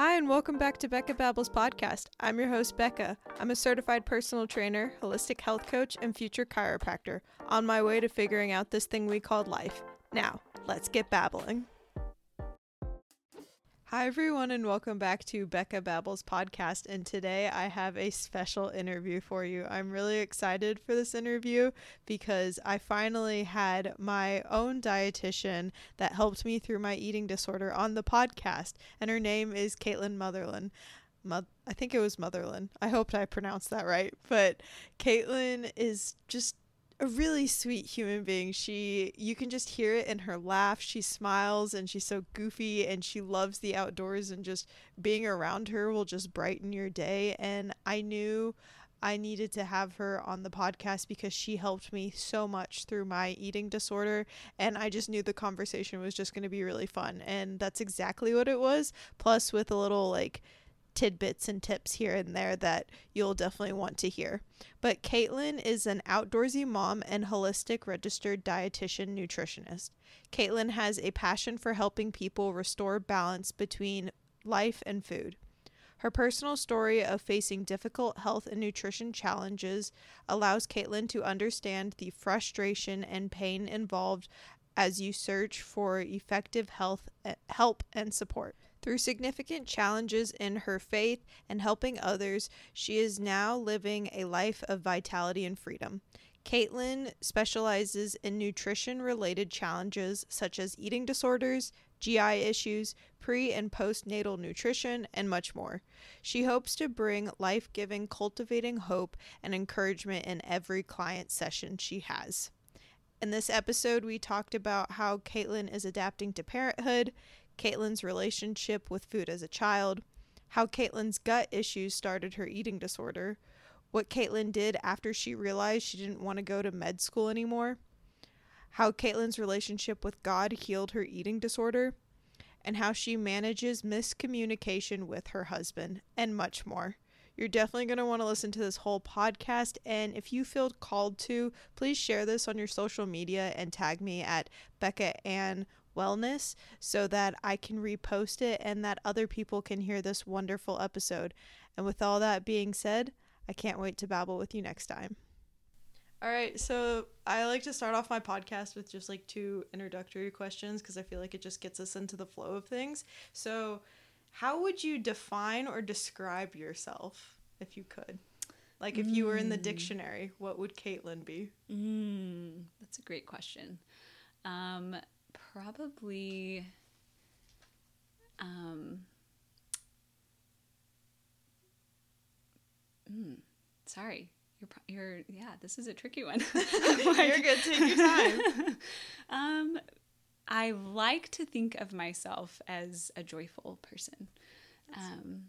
Hi, and welcome back to Becca Babbles podcast. I'm your host, Becca. I'm a certified personal trainer, holistic health coach, and future chiropractor on my way to figuring out this thing we call life. Now, let's get babbling. Hi, everyone, and welcome back to Becca Babbles podcast. And today I have a special interview for you. I'm really excited for this interview because I finally had my own dietitian that helped me through my eating disorder on the podcast, and her name is Caitlin Munnerlyn. Mo- I think it was Munnerlyn. I hoped I pronounced that right. But Caitlin is just a really sweet human being. She you can just hear it in her laugh. She smiles and she's so goofy and she loves the outdoors and just being around her will just brighten your day and I knew I needed to have her on the podcast because she helped me so much through my eating disorder and I just knew the conversation was just going to be really fun and that's exactly what it was plus with a little like tidbits and tips here and there that you'll definitely want to hear. But Caitlin is an outdoorsy mom and holistic registered dietitian nutritionist. Caitlin has a passion for helping people restore balance between life and food. Her personal story of facing difficult health and nutrition challenges allows Caitlin to understand the frustration and pain involved as you search for effective health eh, help and support. Through significant challenges in her faith and helping others, she is now living a life of vitality and freedom. Caitlin specializes in nutrition related challenges such as eating disorders, GI issues, pre and postnatal nutrition, and much more. She hopes to bring life giving, cultivating hope and encouragement in every client session she has. In this episode, we talked about how Caitlin is adapting to parenthood, Caitlin's relationship with food as a child, how Caitlin's gut issues started her eating disorder, what Caitlin did after she realized she didn't want to go to med school anymore, how Caitlin's relationship with God healed her eating disorder, and how she manages miscommunication with her husband, and much more. You're definitely going to want to listen to this whole podcast. And if you feel called to, please share this on your social media and tag me at Becca Ann wellness so that I can repost it and that other people can hear this wonderful episode. And with all that being said, I can't wait to babble with you next time. All right, so I like to start off my podcast with just like two introductory questions because I feel like it just gets us into the flow of things. So, how would you define or describe yourself if you could? Like, if you were in the mm. dictionary, what would Caitlin be? Mm, that's a great question. Um, probably um mm, sorry. You're you're yeah this is a tricky one. You're good. Take your time. Um i like to think of myself as a joyful person. Um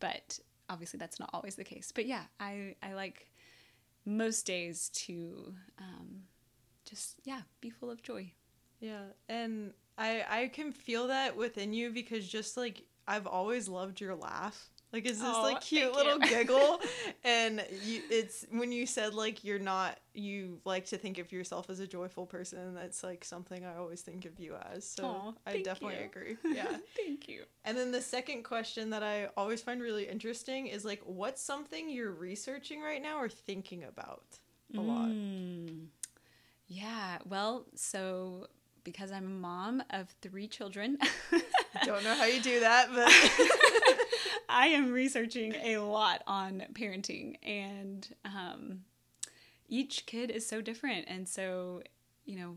but obviously that's not always the case. But yeah i i like most days to um just yeah be full of joy yeah, and I I can feel that within you because just like I've always loved your laugh. Like it's this oh, like cute little giggle, and you, it's when you said like you're not you like to think of yourself as a joyful person. That's like something I always think of you as. So oh, I definitely you. agree. Yeah, thank you. And then the second question that I always find really interesting is like, what's something you're researching right now or thinking about a mm. lot? Yeah. Well, so because I'm a mom of three children. Don't know how you do that, but I am researching a lot on parenting, and um, each kid is so different, and so you know,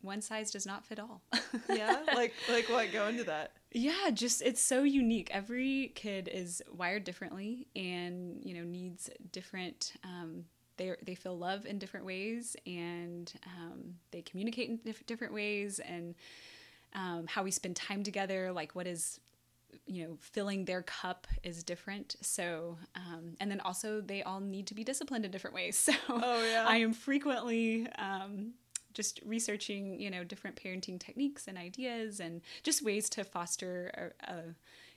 one size does not fit all. yeah, like like what? Go into that. Yeah, just it's so unique. Every kid is wired differently, and you know needs different um, they they feel love in different ways and um, they communicate in diff- different ways and um, how we spend time together like what is you know filling their cup is different so um, and then also they all need to be disciplined in different ways so oh, yeah. i am frequently um, just researching you know different parenting techniques and ideas and just ways to foster a, a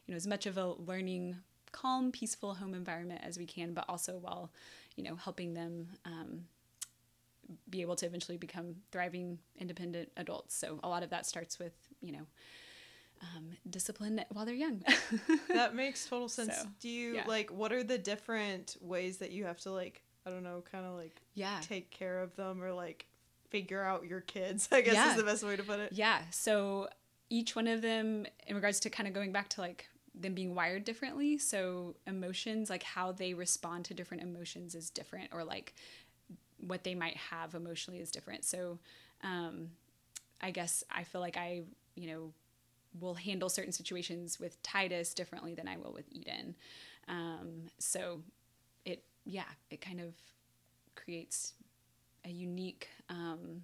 you know as much of a learning calm peaceful home environment as we can but also while you know, helping them um, be able to eventually become thriving, independent adults. So a lot of that starts with, you know, um, discipline while they're young. that makes total sense. So, Do you yeah. like what are the different ways that you have to like I don't know, kind of like yeah. take care of them or like figure out your kids? I guess Yeah. is the best way to put it. Yeah. So each one of them, in regards to kind of going back to like them being wired differently. So emotions, like how they respond to different emotions is different, or like what they might have emotionally is different. So um, I guess I feel like I, you know, will handle certain situations with Titus differently than I will with Eden. Um, so it, yeah, it kind of creates a unique, um,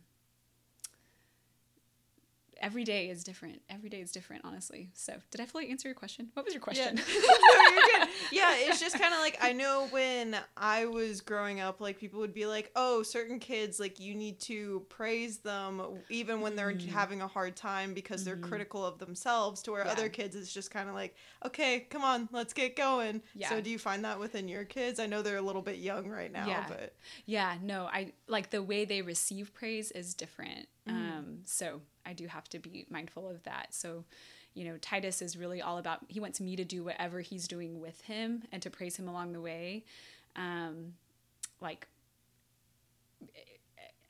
every day is different. Every day is different, honestly. So, did I fully answer your question? What was your Yeah. question? no, you're good. Yeah, it's just kind of like I know when I was growing up, like people would be like, "Oh, certain kids, like you need to praise them even when they're Mhm. having a hard time because they're Mhm. critical of themselves." To where Yeah. other kids, it's just kind of like, "Okay, come on, let's get going." Yeah. So, do you find that within your kids? I know they're a little bit young right now, Yeah. but yeah, no, I like the way they receive praise is different. Mm. Um, so I do have to be mindful of that. So, you know, Titus is really all about he wants me to do whatever he's doing with him and to praise him along the way. Um, like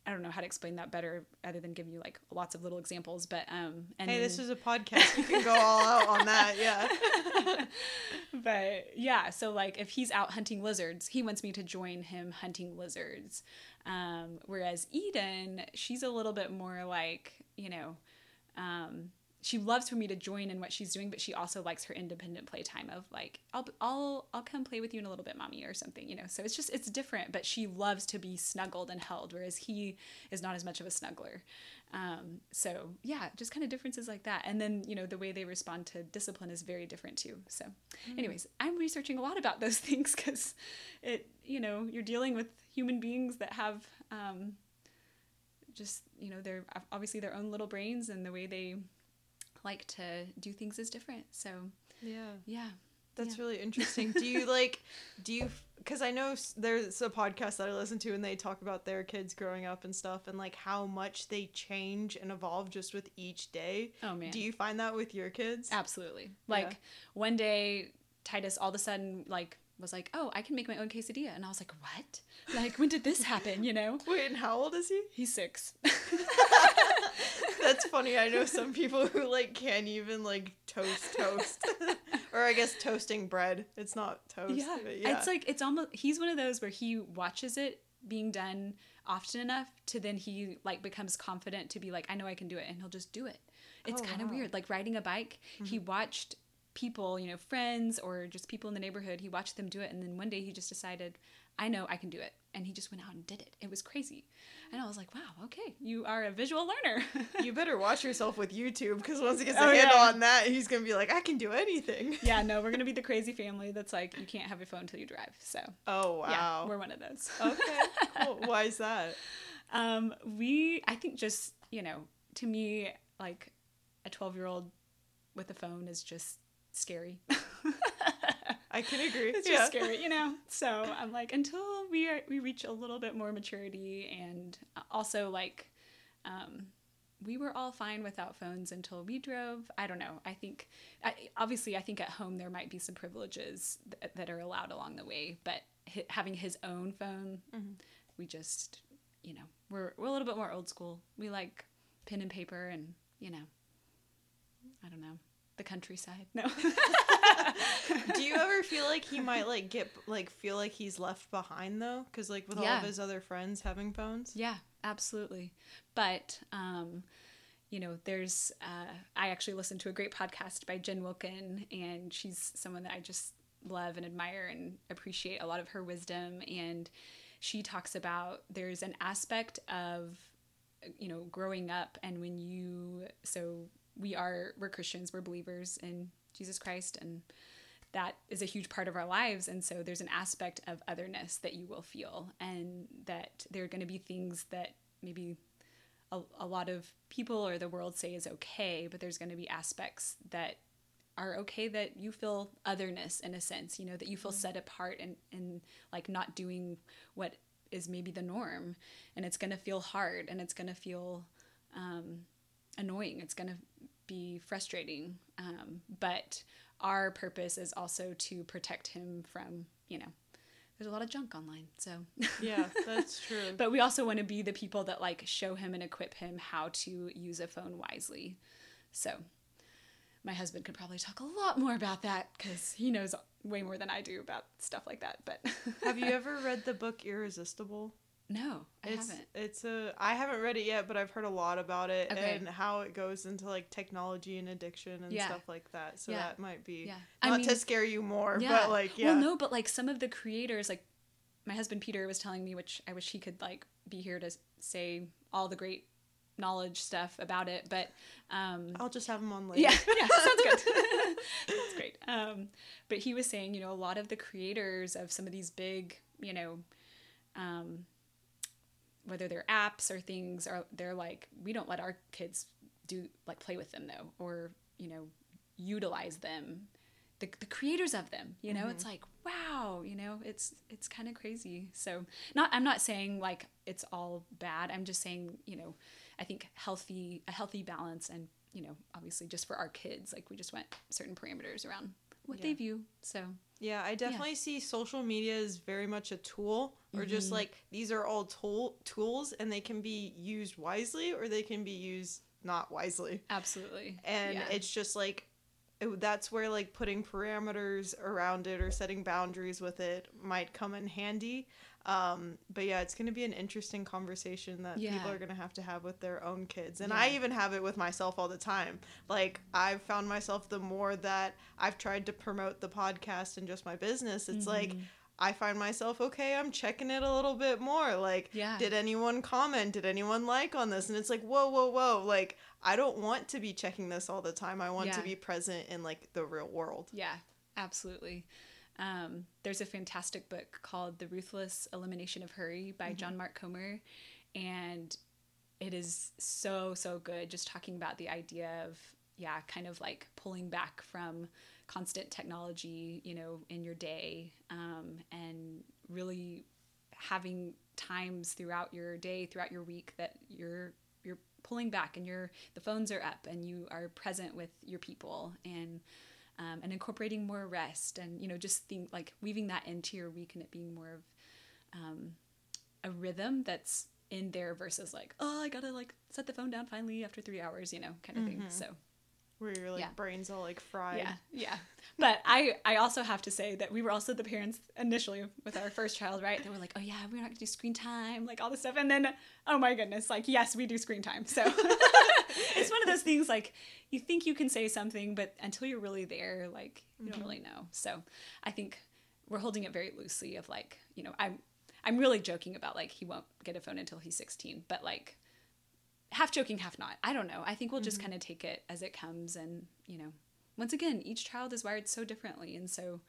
I don't know how to explain that better other than give you like lots of little examples, but um and hey, this is a podcast. You can go all out on that. Yeah. but yeah, so like if he's out hunting lizards, he wants me to join him hunting lizards. Um, whereas Eden, she's a little bit more like, you know, um, she loves for me to join in what she's doing, but she also likes her independent playtime of like, I'll, I'll, I'll come play with you in a little bit, mommy, or something, you know? So it's just, it's different, but she loves to be snuggled and held, whereas he is not as much of a snuggler. Um, so yeah, just kind of differences like that. And then, you know, the way they respond to discipline is very different too. So anyways, I'm researching a lot about those things because it, you know, you're dealing with human beings that have, um, just, you know, they're obviously their own little brains and the way they like to do things is different. So Yeah. yeah. That's Yeah. really interesting. Do you like, do you, because I know there's a podcast that I listen to and they talk about their kids growing up and stuff and like how much they change and evolve just with each day. Oh man. Do you find that with your kids? Absolutely. Like one day, Titus all of a sudden like was like, "Oh, I can make my own quesadilla," and I was like, "What? Like, when did this happen?" You know? Wait, and how old is he? He's six. That's funny. I know some people who like can't even like toast toast, or I guess toasting bread. It's not toast. yeah. yeah. It's like it's almost he's one of those where he watches it being done often enough to then he like becomes confident to be like, "I know I can do it," and he'll just do it. It's Oh, kind of wow. weird. Like riding a bike, he mm-hmm. watched people, you know, friends or just people in the neighborhood. He watched them do it, and then one day he just decided, "I know I can do it," and he just went out and did it. It was crazy, and I was like, "Wow, okay, you are a visual learner." you better watch yourself with YouTube because once he gets a Oh, handle yeah. on that, he's gonna be like, I can do anything. yeah, no, we're gonna be the crazy family that's like, you can't have a phone until you drive. So Oh yeah, wow. we're one of those. okay. Cool. Why is that? Um, we, I think, just you know, to me, like a twelve-year-old with a phone is just scary. I can agree. it's just scary, you know. So I'm like, until we are, we reach a little bit more maturity, and also like, um, we were all fine without phones until we drove. I don't know. I think, I, obviously, I think at home there might be some privileges th- that are allowed along the way, but hi- having his own phone, Mhm. we just, you know, we're we're a little bit more old school. We like pen and paper, and you know, I don't know, the countryside. No. Do you ever feel like he might like get like feel like he's left behind though? Because like with all of his other friends having phones. Yeah, absolutely. But um, you know, there's uh, I actually listened to a great podcast by Jen Wilkin, and she's someone that I just love and admire and appreciate a lot of her wisdom. And she talks about there's an aspect of you know growing up, and when you so we are we're Christians, we're believers in Jesus Christ, and that is a huge part of our lives. And so there's an aspect of otherness that you will feel and that there are going to be things that maybe a, a lot of people or the world say is okay but there's going to be aspects that are okay that you feel otherness in a sense you know that you feel set apart and and like not doing what is maybe the norm. And it's going to feel hard and it's going to feel um, annoying. It's going to be frustrating. Um, but our purpose is also to protect him from, you know, there's a lot of junk online. So yeah, that's true. but we also want to be the people that like show him and equip him how to use a phone wisely. So my husband could probably talk a lot more about that because he knows way more than I do about stuff like that. But have you ever read the book Irresistible? No, I it's, haven't. It's a I haven't read it yet, but I've heard a lot about it Okay. and how it goes into like technology and addiction and Yeah. stuff like that. So Yeah. that might be Yeah. not I mean, to scare you more, yeah. but like yeah. Well, no, but like some of the creators, like my husband Peter was telling me, which I wish he could like be here to say all the great knowledge stuff about it. But um, I'll just have him on later. yeah, yeah, sounds good. That's great. Um, but he was saying, you know, a lot of the creators of some of these big, you know, um, whether they're apps or things, are they're like, we don't let our kids do like play with them though, or you know, utilize them. The, the creators of them, you know, it's mm-hmm. like wow, you know, it's it's kind of crazy. So not I'm not saying like it's all bad. I'm just saying you know, I think healthy a healthy balance and you know obviously just for our kids like we just went certain parameters around what they view. So Yeah, I definitely see social media as very much a tool, or just mm-hmm. like these are all tool tools, and they can be used wisely or they can be used not wisely. absolutely, And Yeah. it's just like it- that's where like putting parameters around it or setting boundaries with it might come in handy. Um, but yeah, it's going to be an interesting conversation that people are going to have to have with their own kids. And I even have it with myself all the time. Like, I've found myself the more that I've tried to promote the podcast and just my business, it's like Mm-hmm. I find myself, okay, I'm checking it a little bit more. Like, Yeah. did anyone comment? Did anyone like on this? And it's like, whoa, whoa, whoa. Like, I don't want to be checking this all the time. I want to be present in like the real world. Yeah, absolutely. Um, there's a fantastic book called The Ruthless Elimination of Hurry by John Mark Comer. And it is so, so good. Just talking about the idea of, yeah, kind of like pulling back from constant technology, you know, in your day um, and really having times throughout your day, throughout your week that you're you're pulling back and you're the phones are up and you are present with your people and um, and incorporating more rest and you know just think like weaving that into your week and it being more of um, a rhythm that's in there versus like oh I gotta like set the phone down finally after three hours you know kind of thing. So Where your like Yeah. brains all like fried. yeah yeah. But I I also have to say that we were also the parents initially with our first child right? They were like oh yeah we're not gonna do screen time like all this stuff. And then oh my goodness like yes we do screen time. So it's one of those things like you think you can say something but until you're really there like you don't mm-hmm. really know. So i think we're holding it very loosely of like you know i'm i'm really joking about like he won't get a phone until he's 16 but like half joking half not. I don't know. I think we'll just mm-hmm. kind of take it as it comes and you know once again each child is wired so differently and so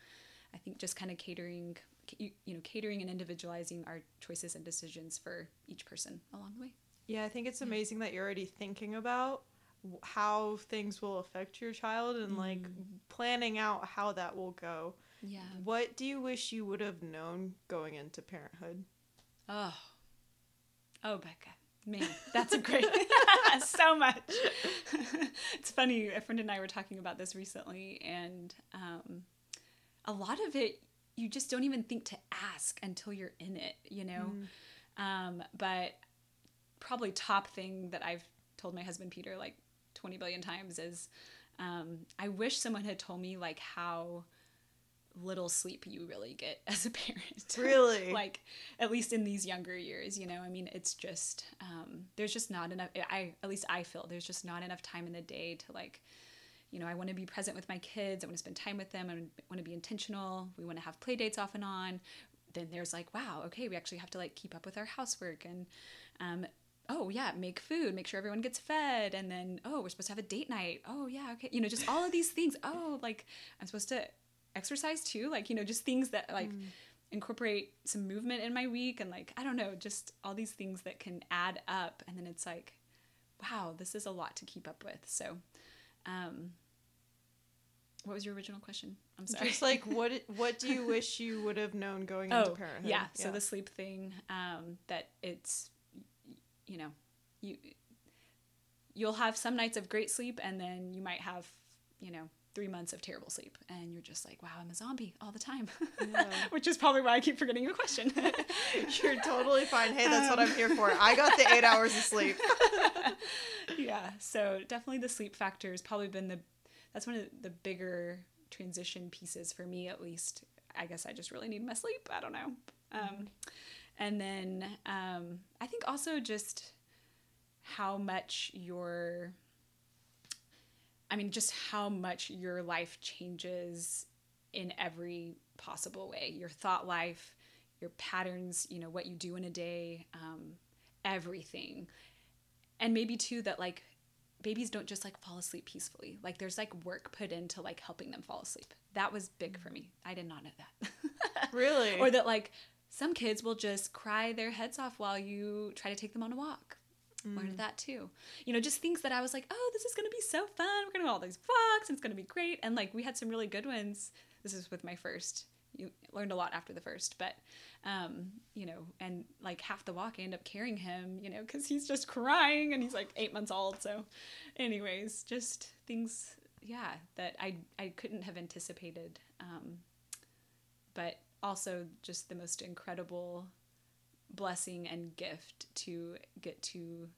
i think just kind of catering you, you know catering and individualizing our choices and decisions for each person along the way. Yeah, I think it's amazing that you're already thinking about how things will affect your child and like mm-hmm. planning out how that will go. yeah. What do you wish you would have known going into parenthood? Oh, oh, Becca, man, that's a great, so much. it's funny. A friend and I were talking about this recently, and um, a lot of it you just don't even think to ask until you're in it, you know. Um, but probably top thing that I've told my husband Peter like 20 billion times is um, I wish someone had told me like how little sleep you really get as a parent. Really? like at least in these younger years, you know. I mean, it's just um, there's just not enough. I at least I feel there's just not enough time in the day to like. You know, I want to be present with my kids. I want to spend time with them. I want to be intentional. We want to have play dates off and on. Then there's like, wow, okay, we actually have to like keep up with our housework and, um, oh yeah, make food, make sure everyone gets fed, and then oh, we're supposed to have a date night. Oh yeah, okay, you know, just all of these things. Oh, like I'm supposed to exercise too, like you know, just things that like incorporate some movement in my week, and like I don't know, just all these things that can add up, and then it's like, wow, this is a lot to keep up with. So, um, what was your original question? I'm sorry. Just like what what do you wish you would have known going into parenthood? Oh, Yeah. So the sleep thing, um, that it's, you know, you you'll have some nights of great sleep and then you might have, you know, three months of terrible sleep and you're just like wow i'm a zombie all the time. Yeah. which is probably why i keep forgetting your question. You're totally fine. Hey that's um, what i'm here for. I got the eight hours of sleep. Yeah so definitely the sleep factor has probably been the that's one of the bigger transition pieces for me at least. I guess i just really need my sleep. I don't know. Um, and then um, i think also just how much your I mean, just how much your life changes in every possible way your thought life, your patterns, you know, what you do in a day, um, everything. And maybe too that like babies don't just like fall asleep peacefully. Like there's like work put into like helping them fall asleep. That was big for me. I did not know that. really? or that like some kids will just cry their heads off while you try to take them on a walk mm. learned that too. You know, just things that I was like, oh, this is gonna be so fun. We're gonna go all these walks and it's gonna be great. And like we had some really good ones. This is with my first. You learned a lot after the first, but um, you know, and like half the walk I end up carrying him, you know, because he's just crying and he's like eight months old. So, anyways, just things, yeah, that I I couldn't have anticipated. Um, but also just the most incredible blessing and gift to get to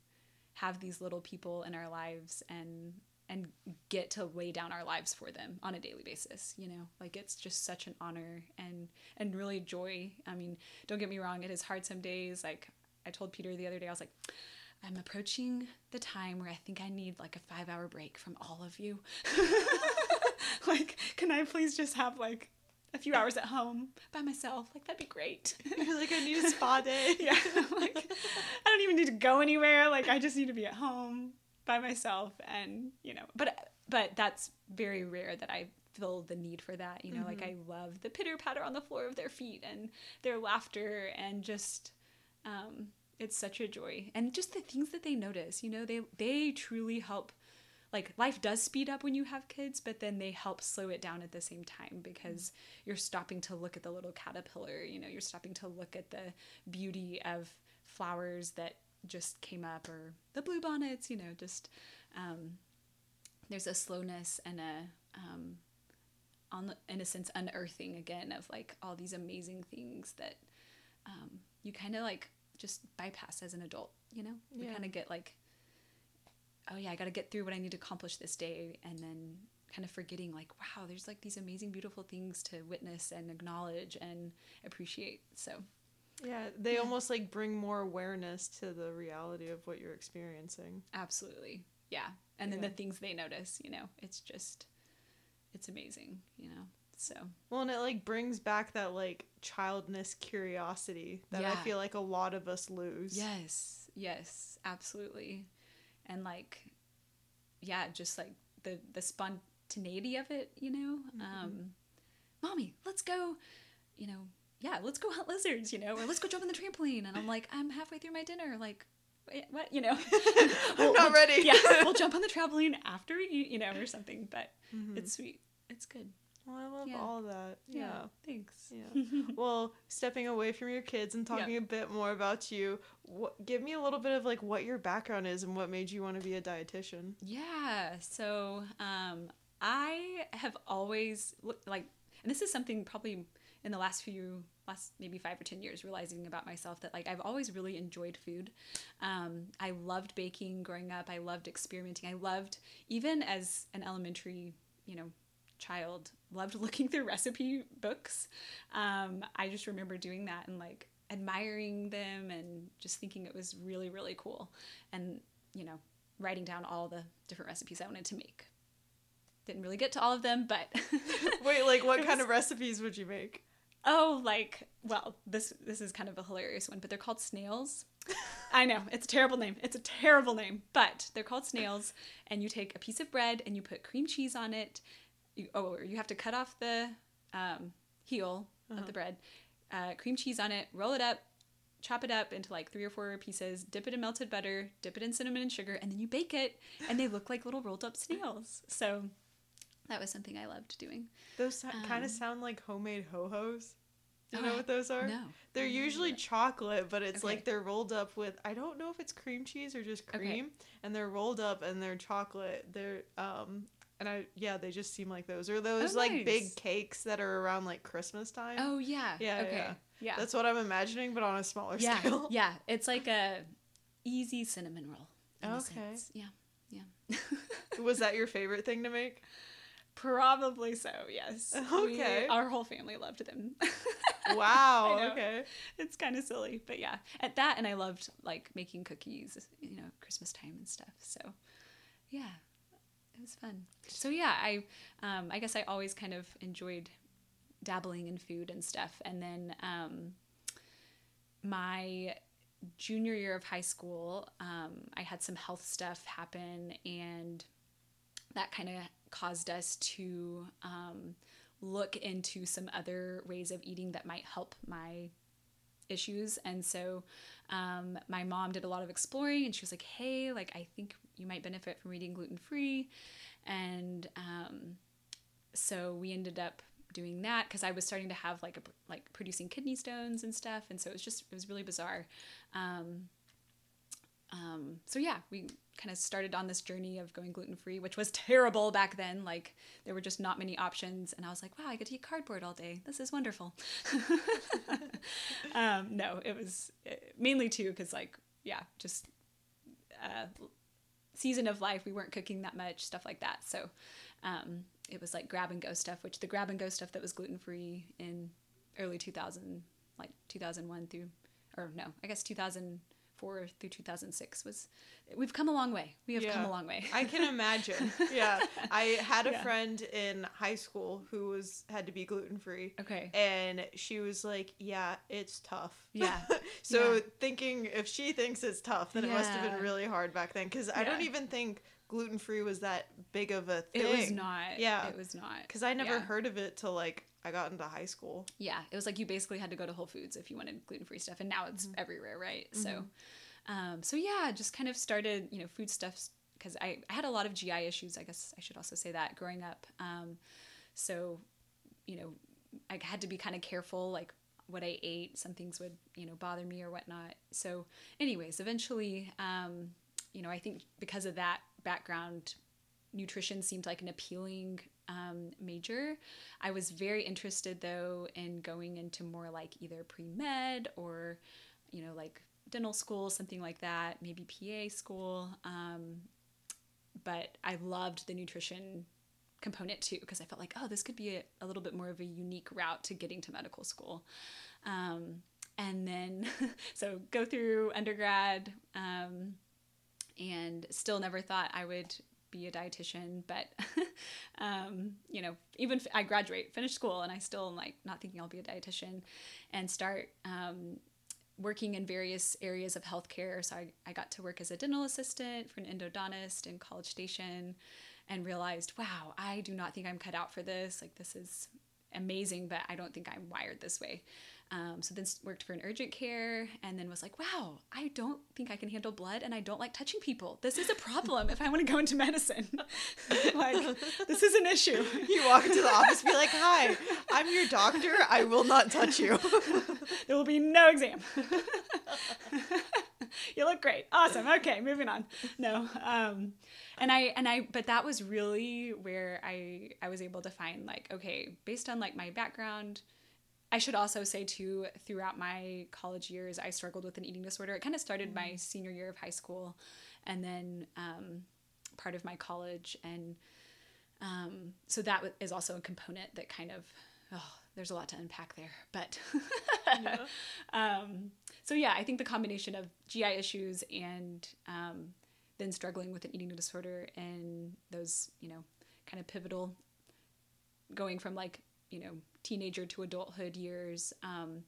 have these little people in our lives and and get to lay down our lives for them on a daily basis you know? Like it's just such an honor and and really joy. I mean don't get me wrong it is hard some days. Like i told peter the other day i was like i'm approaching the time where i think i need like a five hour break from all of you. Like can i please just have like a few hours at home by myself. Like that'd be great. You're like, I need a spa day. yeah. Like I don't even need to go anywhere. Like I just need to be at home by myself and you know but but that's very rare that I feel the need for that. You know, mm-hmm. like I love the pitter patter on the floor of their feet and their laughter and just um it's such a joy. And just the things that they notice, you know, they they truly help like life does speed up when you have kids, but then they help slow it down at the same time because you're stopping to look at the little caterpillar, you know, you're stopping to look at the beauty of flowers that just came up or the blue bonnets, you know, just um, there's a slowness and a um, on the, in a sense unearthing again of like all these amazing things that um, you kind of like just bypass as an adult, you know? You yeah. kind of get like oh yeah, I got to get through what I need to accomplish this day, and then kind of forgetting like, wow, there's like these amazing, beautiful things to witness and acknowledge and appreciate. So. Yeah, they yeah. almost like bring more awareness to the reality of what you're experiencing. Absolutely. Yeah. And then yeah. the things they notice, you know, it's just it's amazing, you know. So well, and it like brings back that like childness curiosity that yeah. I feel like a lot of us lose. Yes, yes, absolutely and like yeah just like the the spontaneity of it you know? Mm-hmm. um mommy let's go you know yeah let's go hunt lizards you know or let's go jump on the trampoline and i'm like i'm halfway through my dinner like what? you know? I'm not ready. yeah we'll jump on the trampoline after we eat you know or something but mm-hmm. it's sweet. It's good well, I love yeah. all that. Yeah. yeah. Thanks. Yeah. well, stepping away from your kids and talking yeah. a bit more about you, what, give me a little bit of like what your background is and what made you want to be a dietitian. Yeah. So, um, I have always looked like, and this is something probably in the last few last maybe five or ten years realizing about myself that like i've always really enjoyed food um, i loved baking growing up i loved experimenting i loved even as an elementary you know child loved looking through recipe books. Um, I just remember doing that and like admiring them and just thinking it was really, really cool. And, you know, writing down all the different recipes I wanted to make. Didn't really get to all of them, but. Wait, like what kind of recipes would you make? Oh, like well, this this is kind of a hilarious one, but they're called snails. I know it's a terrible name. It's a terrible name, but they're called snails. And you take a piece of bread and you put cream cheese on it, you, oh, you have to cut off the um, heel uh-huh. of the bread, uh, cream cheese on it, roll it up, chop it up into like three or four pieces, dip it in melted butter, dip it in cinnamon and sugar, and then you bake it, and they look like little rolled up snails. So that was something I loved doing. Those um, kind of sound like homemade ho hos. Do you know Uh, what those are? No. They're usually chocolate, but it's Okay. like they're rolled up with I don't know if it's cream cheese or just Okay. cream, and they're rolled up and they're chocolate. They're um and I yeah they just seem like those or oh, those Oh, like nice. big cakes that are around like Christmas time. Oh yeah. Yeah, Okay. yeah. Yeah. That's what I'm imagining, but on a smaller yeah. scale. Yeah. It's like a easy cinnamon roll. a oh, Okay. Yeah. Yeah. Was that your favorite thing to make? Probably so. Yes. We- Okay. our whole family loved them. Wow. Okay. it's kind of silly, but yeah, at that, and I loved like making cookies, you know, Christmas time and stuff. So, yeah, it was fun. So yeah, I, um, I guess I always kind of enjoyed dabbling in food and stuff, and then um, my junior year of high school, um, I had some health stuff happen, and that kind of caused us to um, look into some other ways of eating that might help my issues. And so um, my mom did a lot of exploring and she was like, hey, like, I think you might benefit from eating gluten free. And um, so we ended up doing that because I was starting to have like a, like producing kidney stones and stuff. And so it was just, it was really bizarre. Um, um, so yeah, we kind of started on this journey of going gluten free, which was terrible back then. Like there were just not many options, and I was like, wow, I get to eat cardboard all day. This is wonderful. um, no, it was uh, mainly too because like yeah, just uh, season of life. We weren't cooking that much, stuff like that. So um, it was like grab and go stuff, which the grab and go stuff that was gluten free in early 2000, like 2001 through, or no, I guess 2004 through 2006 was. We've come a long way. We have come a long way. I can imagine. Yeah. I had a Yeah. friend in high school who was had to be gluten free. okay. And she was like, "Yeah, it's tough." Yeah. so Yeah. thinking if she thinks it's tough, then it must have been really hard back then. Because I don't even think gluten free was that big of a thing. It was not. Yeah. It was not. Because I never Yeah. heard of it till like I got into high school. Yeah, it was like you basically had to go to Whole Foods if you wanted gluten free stuff, and now it's Mm-hmm. everywhere, right? So, um, so yeah, just kind of started, you know, food stuff because I, I had a lot of GI issues. I guess I should also say that growing up. Um, so, you know, I had to be kind of careful, like what I ate. Some things would, you know, bother me or whatnot. So, anyways, eventually, um, you know, I think because of that background, nutrition seemed like an appealing um, major. I was very interested though in going into more like either pre med or, you know, like dental school, something like that, maybe PA school. Um, but I loved the nutrition component too because I felt like, oh, this could be a, a little bit more of a unique route to getting to medical school. Um, and then, so go through undergrad um, and still never thought I would be a dietitian, but um, you know, even f- I graduate, finish school, and I still am like not thinking I'll be a dietitian, and start um, working in various areas of healthcare. So I, I got to work as a dental assistant for an endodontist in College Station, and realized, wow, I do not think I'm cut out for this. Like this is amazing, but I don't think I'm wired this way. Um, so then worked for an urgent care and then was like, wow, I don't think I can handle blood and I don't like touching people. This is a problem if I want to go into medicine. like, this is an issue. You walk into the office, be like, "Hi, I'm your doctor. I will not touch you." There will be no exam. you look great. Awesome. Okay, moving on. No. Um, and I and I but that was really where I I was able to find like okay, based on like my background, I should also say too throughout my college years I struggled with an eating disorder. It kind of started my senior year of high school and then um, part of my college and um, so that is also a component that kind of oh, there's a lot to unpack there but Yeah. um, so yeah i think the combination of gi issues and um, then struggling with an eating disorder and those you know kind of pivotal going from like you know teenager to adulthood years um,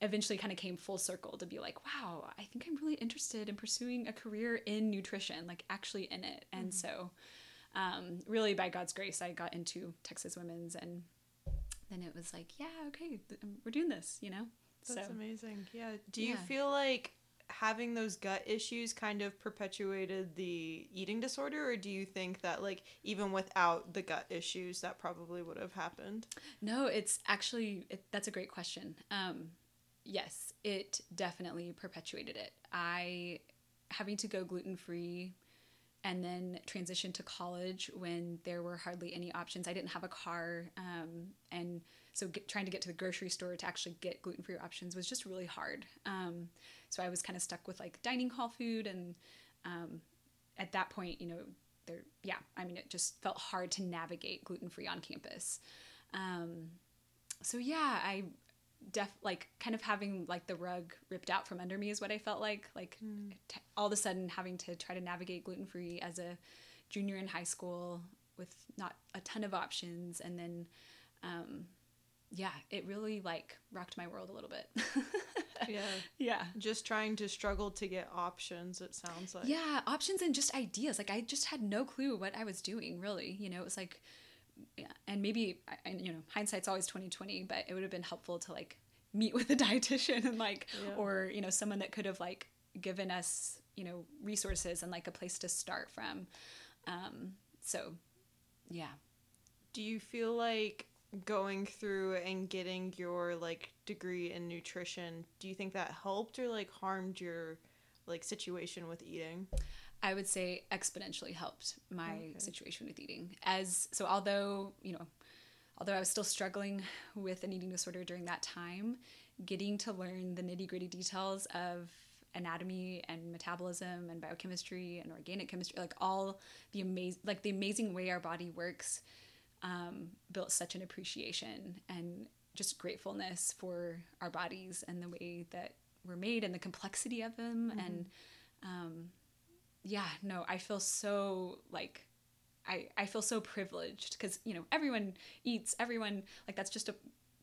eventually kind of came full circle to be like wow i think i'm really interested in pursuing a career in nutrition like actually in it and so um, really by god's grace i got into texas women's and then it was like yeah okay um, we're doing this you know That's so amazing. Yeah. Do you Yeah. feel like having those gut issues kind of perpetuated the eating disorder or do you think that like even without the gut issues that probably would have happened? No it's actually it, that's a great question. Um, yes it definitely perpetuated it. I having to go gluten free and then transition to college when there were hardly any options i didn't have a car um, and so get, trying to get to the grocery store to actually get gluten-free options was just really hard. Um, so i was kind of stuck with like dining hall food and um, at that point you know there yeah i mean it just felt hard to navigate gluten-free on campus um, so yeah i def like kind of having like the rug ripped out from under me is what i felt like like mm. t- all of a sudden having to try to navigate gluten-free as a junior in high school with not a ton of options and then um, yeah, it really like rocked my world a little bit. yeah. Yeah. Just trying to struggle to get options, it sounds like. Yeah, options and just ideas. Like I just had no clue what I was doing, really. You know, it was like and maybe you know, hindsight's always 2020, but it would have been helpful to like meet with a dietitian and like yeah. or, you know, someone that could have like given us, you know, resources and like a place to start from. Um so yeah. Do you feel like going through and getting your like degree in nutrition do you think that helped or like harmed your like situation with eating i would say exponentially helped my okay. situation with eating as so although you know although i was still struggling with an eating disorder during that time getting to learn the nitty-gritty details of anatomy and metabolism and biochemistry and organic chemistry like all the amazing like the amazing way our body works um, built such an appreciation and just gratefulness for our bodies and the way that we're made and the complexity of them mm-hmm. and um, yeah no i feel so like i i feel so privileged because you know everyone eats everyone like that's just a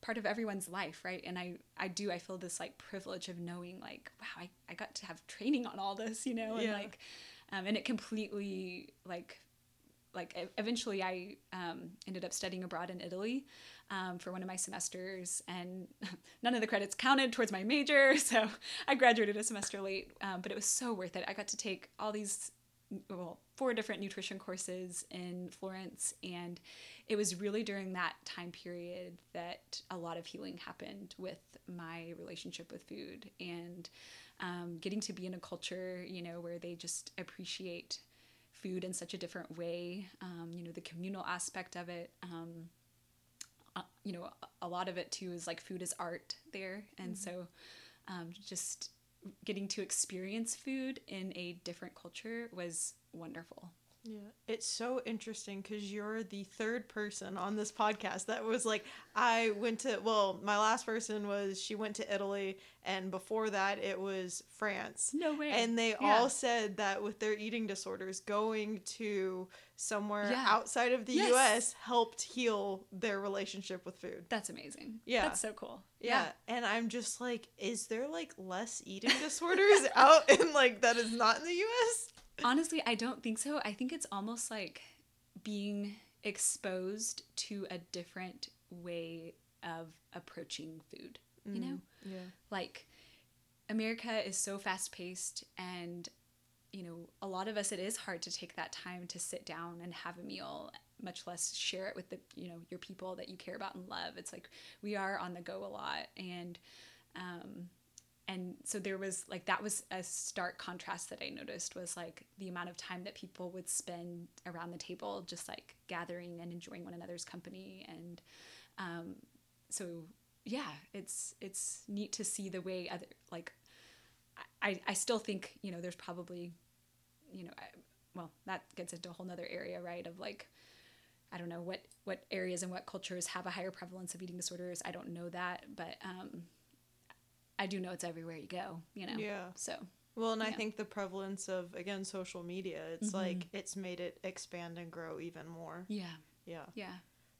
part of everyone's life right and i i do i feel this like privilege of knowing like wow i, I got to have training on all this you know and yeah. like um, and it completely like like eventually I um, ended up studying abroad in Italy um, for one of my semesters, and none of the credits counted towards my major, so I graduated a semester late. Um, but it was so worth it. I got to take all these, well, four different nutrition courses in Florence, and it was really during that time period that a lot of healing happened with my relationship with food and um, getting to be in a culture, you know, where they just appreciate food in such a different way. Um, you know, the communal aspect of it. Um, uh, you know, a, lot of it too is like food is art there, and mm-hmm. so um, just getting to experience food in a different culture was wonderful. Yeah, it's so interesting because you're the third person on this podcast that was like, I went to, well, my last person was she went to Italy, and before that, it was France. No way. And they yeah. all said that with their eating disorders, going to somewhere yeah. outside of the yes. US helped heal their relationship with food. That's amazing. Yeah. That's so cool. Yeah. yeah. And I'm just like, is there like less eating disorders out in like that is not in the US? Honestly, I don't think so. I think it's almost like being exposed to a different way of approaching food, mm, you know? Yeah. Like America is so fast paced and you know, a lot of us it is hard to take that time to sit down and have a meal, much less share it with the, you know, your people that you care about and love. It's like we are on the go a lot and um and so there was like that was a stark contrast that i noticed was like the amount of time that people would spend around the table just like gathering and enjoying one another's company and um, so yeah it's it's neat to see the way other like i i still think you know there's probably you know I, well that gets into a whole nother area right of like I don't know what what areas and what cultures have a higher prevalence of eating disorders. I don't know that, but um, I do know it's everywhere you go, you know? Yeah. So. Well, and yeah. I think the prevalence of, again, social media, it's mm-hmm. like it's made it expand and grow even more. Yeah. Yeah. Yeah.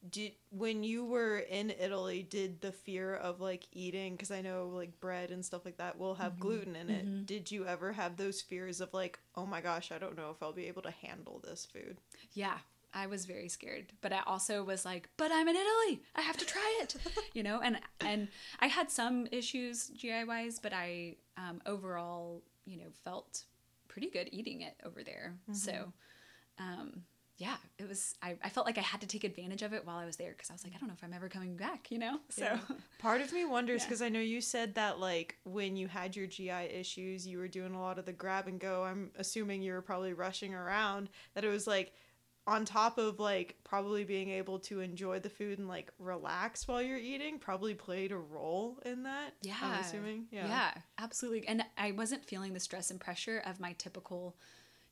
Did when you were in Italy, did the fear of like eating because I know like bread and stuff like that will have mm-hmm. gluten in it. Mm-hmm. Did you ever have those fears of like, oh my gosh, I don't know if I'll be able to handle this food? Yeah, I was very scared, but I also was like, but I'm in Italy. I have to try it, you know. And and I had some issues GI wise, but I um, overall, you know, felt pretty good eating it over there. So, um, yeah, it was, I, I felt like I had to take advantage of it while I was there because I was like, I don't know if I'm ever coming back, you know? So, Yeah. Part of me wonders Yeah. because I know you said that like when you had your GI issues, you were doing a lot of the grab and go. I'm assuming you were probably rushing around. That it was like on top of like probably being able to enjoy the food and like relax while you're eating, probably played a role in that. yeah. I'm assuming. Yeah. Yeah, absolutely. And I wasn't feeling the stress and pressure of my typical,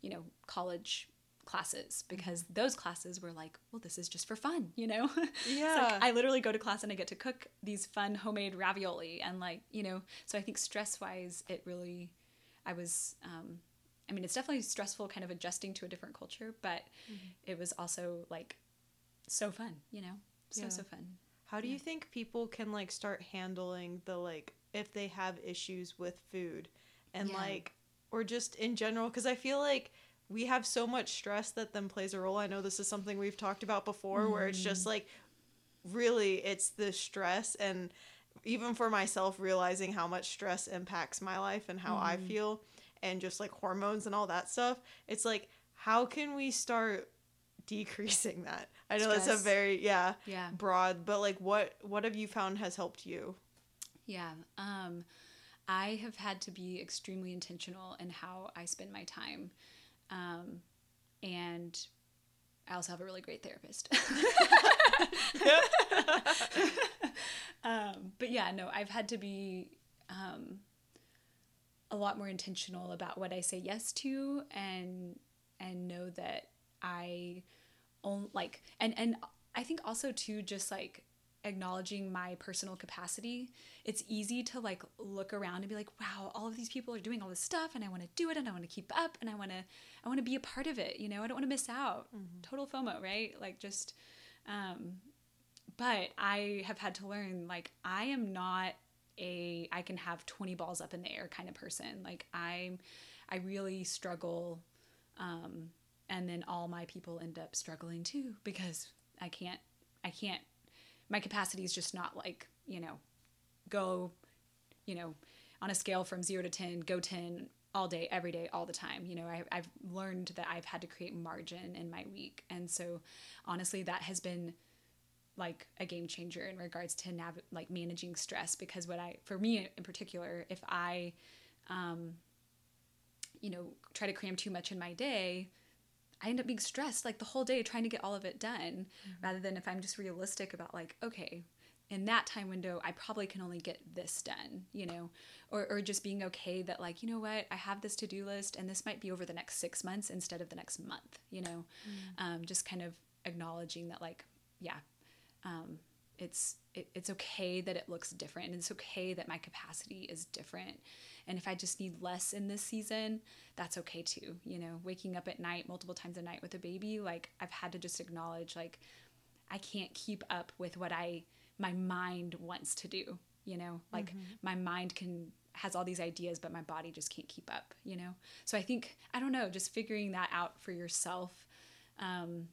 you know, college classes because those classes were like, well, this is just for fun, you know? Yeah. like I literally go to class and I get to cook these fun homemade ravioli and like, you know, so I think stress wise, it really, I was, um, I mean, it's definitely stressful kind of adjusting to a different culture, but mm-hmm. it was also like so fun, you know? So, Yeah. so fun. How do you think people can like start handling the like if they have issues with food and Yeah. like or just in general cuz I feel like we have so much stress that then plays a role. I know this is something we've talked about before where it's just mm-hmm. like really it's the stress and even for myself realizing how much stress impacts my life and how I mm-hmm. feel and just like hormones and all that stuff. It's like how can we start decreasing that? I know that's a very yeah Yeah. broad but like what what have you found has helped you Yeah. Um, I have had to be extremely intentional in how I spend my time. Um, and I also have a really great therapist. um, but yeah, no, I've had to be um, a lot more intentional about what I say yes to and and know that I own like and and I think also too just like acknowledging my personal capacity it's easy to like look around and be like wow all of these people are doing all this stuff and i want to do it and i want to keep up and i want to i want to be a part of it you know? I don't want to miss out. Total fomo right? Like just um but i have had to learn like i am not a i can have 20 balls up in the air kind of person. Like i'm i really struggle um and then all my people end up struggling too because i can't i can't my capacity is just not like you know go you know on a scale from 0 to 10 go 10 all day every day all the time. You know I, i've learned that i've had to create margin in my week. And so honestly that has been like a game changer in regards to nav- like managing stress because what i for me in particular if i um you know try to cram too much in my day I end up being stressed like the whole day trying to get all of it done rather than if I'm just realistic about like, okay, in that time window, I probably can only get this done, you know, or, or just being okay that like, you know what, I have this to do list and this might be over the next six months instead of the next month, you know, um, just kind of acknowledging that like, yeah, um, it's it, it's okay that it looks different and it's okay that my capacity is different. And if i just need less in this season that's okay too you know? Waking up at night multiple times a night with a baby like i've had to just acknowledge like i can't keep up with what i my mind wants to do you know? Like my mind can has all these ideas but my body just can't keep up you know? So i think i don't know just figuring that out for yourself um,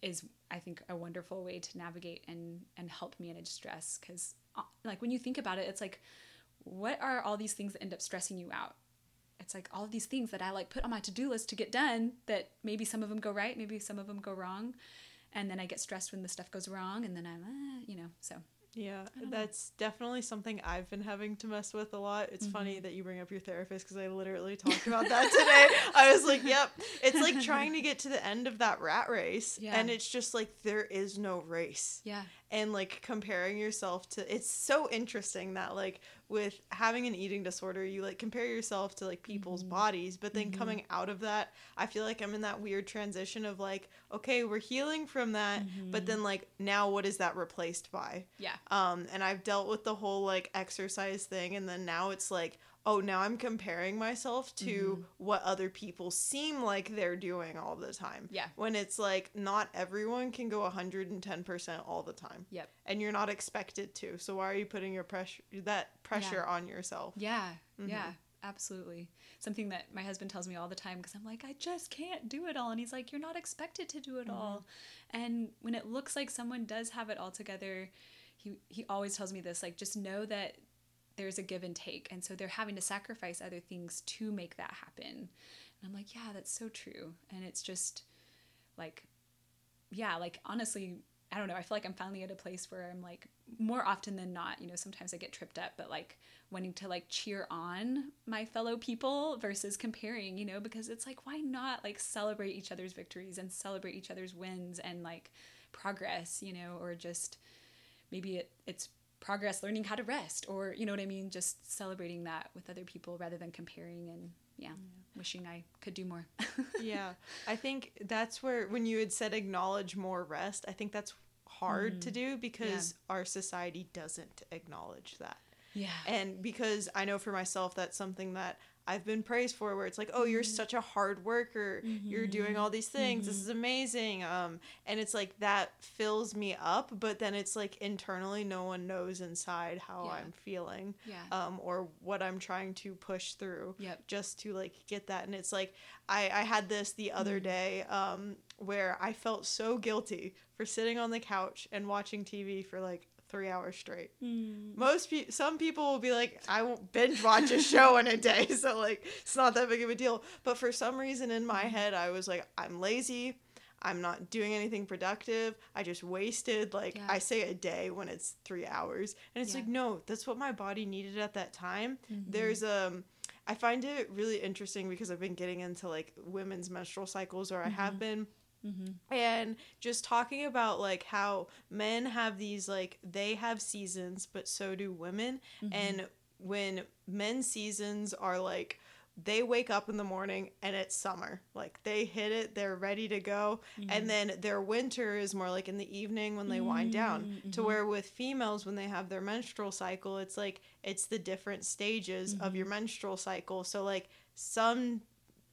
is I think a wonderful way to navigate and and help manage stress because like when you think about it it's like what are all these things that end up stressing you out? It's like all of these things that I like put on my to-do list to get done that maybe some of them go right maybe some of them go wrong and then I get stressed when the stuff goes wrong and then I'm uh, you know so Yeah, that's definitely something I've been having to mess with a lot. It's funny that you bring up your therapist because I literally talked about that today. I was like, yep. It's like trying to get to the end of that rat race. Yeah. And it's just like, there is no race. yeah And like comparing yourself to, it's so interesting that like with having an eating disorder, you like compare yourself to like people's mm-hmm. bodies. But then mm-hmm. coming out of that, I feel like I'm in that weird transition of like, okay, we're healing from that. But mm-hmm. then like, now what is that replaced by? yeah Um, and I've dealt with the whole like exercise thing, and then now it's like, oh, now I'm comparing myself to Mm-hmm. what other people seem like they're doing all the time. Yeah. When it's like, not everyone can go 110% all the time. Yep. And you're not expected to. So why are you putting your pressure, that pressure on yourself? Yeah, yeah, absolutely. Something that my husband tells me all the time because I'm like, I just can't do it all. And he's like, You're not expected to do it all. And when it looks like someone does have it all together, he, he always tells me this like, just know that there's a give and take. And so they're having to sacrifice other things to make that happen. And I'm like, yeah, that's so true. And it's just like, yeah, like honestly, I don't know. I feel like I'm finally at a place where I'm like more often than not, you know, sometimes I get tripped up, but like wanting to like cheer on my fellow people versus comparing, you know, because it's like, why not like celebrate each other's victories and celebrate each other's wins and like progress, you know, or just maybe it, it's progress learning how to rest or, you know what I mean? Just celebrating that with other people rather than comparing and yeah, yeah. wishing I could do more. yeah. I think that's where, when you had said acknowledge more rest, I think that's hard mm. to do because yeah. our society doesn't acknowledge that. Yeah. And because I know for myself that's something that I've been praised for where it's like, "Oh, you're mm-hmm. such a hard worker. Mm-hmm. You're doing all these things. Mm-hmm. This is amazing." Um and it's like that fills me up, but then it's like internally no one knows inside how yeah. I'm feeling. Yeah. Um or what I'm trying to push through yep. just to like get that and it's like I I had this the other day um where I felt so guilty for sitting on the couch and watching TV for like three hours straight. Mm. Most people, some people will be like, I won't binge watch a show in a day, so like it's not that big of a deal. But for some reason in my head, I was like, I'm lazy. I'm not doing anything productive. I just wasted like yeah. I say a day when it's three hours, and it's yeah. like no, that's what my body needed at that time. Mm-hmm. There's um. I find it really interesting because I've been getting into like women's menstrual cycles, or I mm-hmm. have been Mm-hmm. And just talking about like how men have these like they have seasons, but so do women. Mm-hmm. And when men's seasons are like they wake up in the morning and it's summer. Like they hit it, they're ready to go. Mm-hmm. And then their winter is more like in the evening when they wind down. To mm-hmm. where with females, when they have their menstrual cycle, it's like it's the different stages of your mm-hmm. menstrual cycle. So, like, some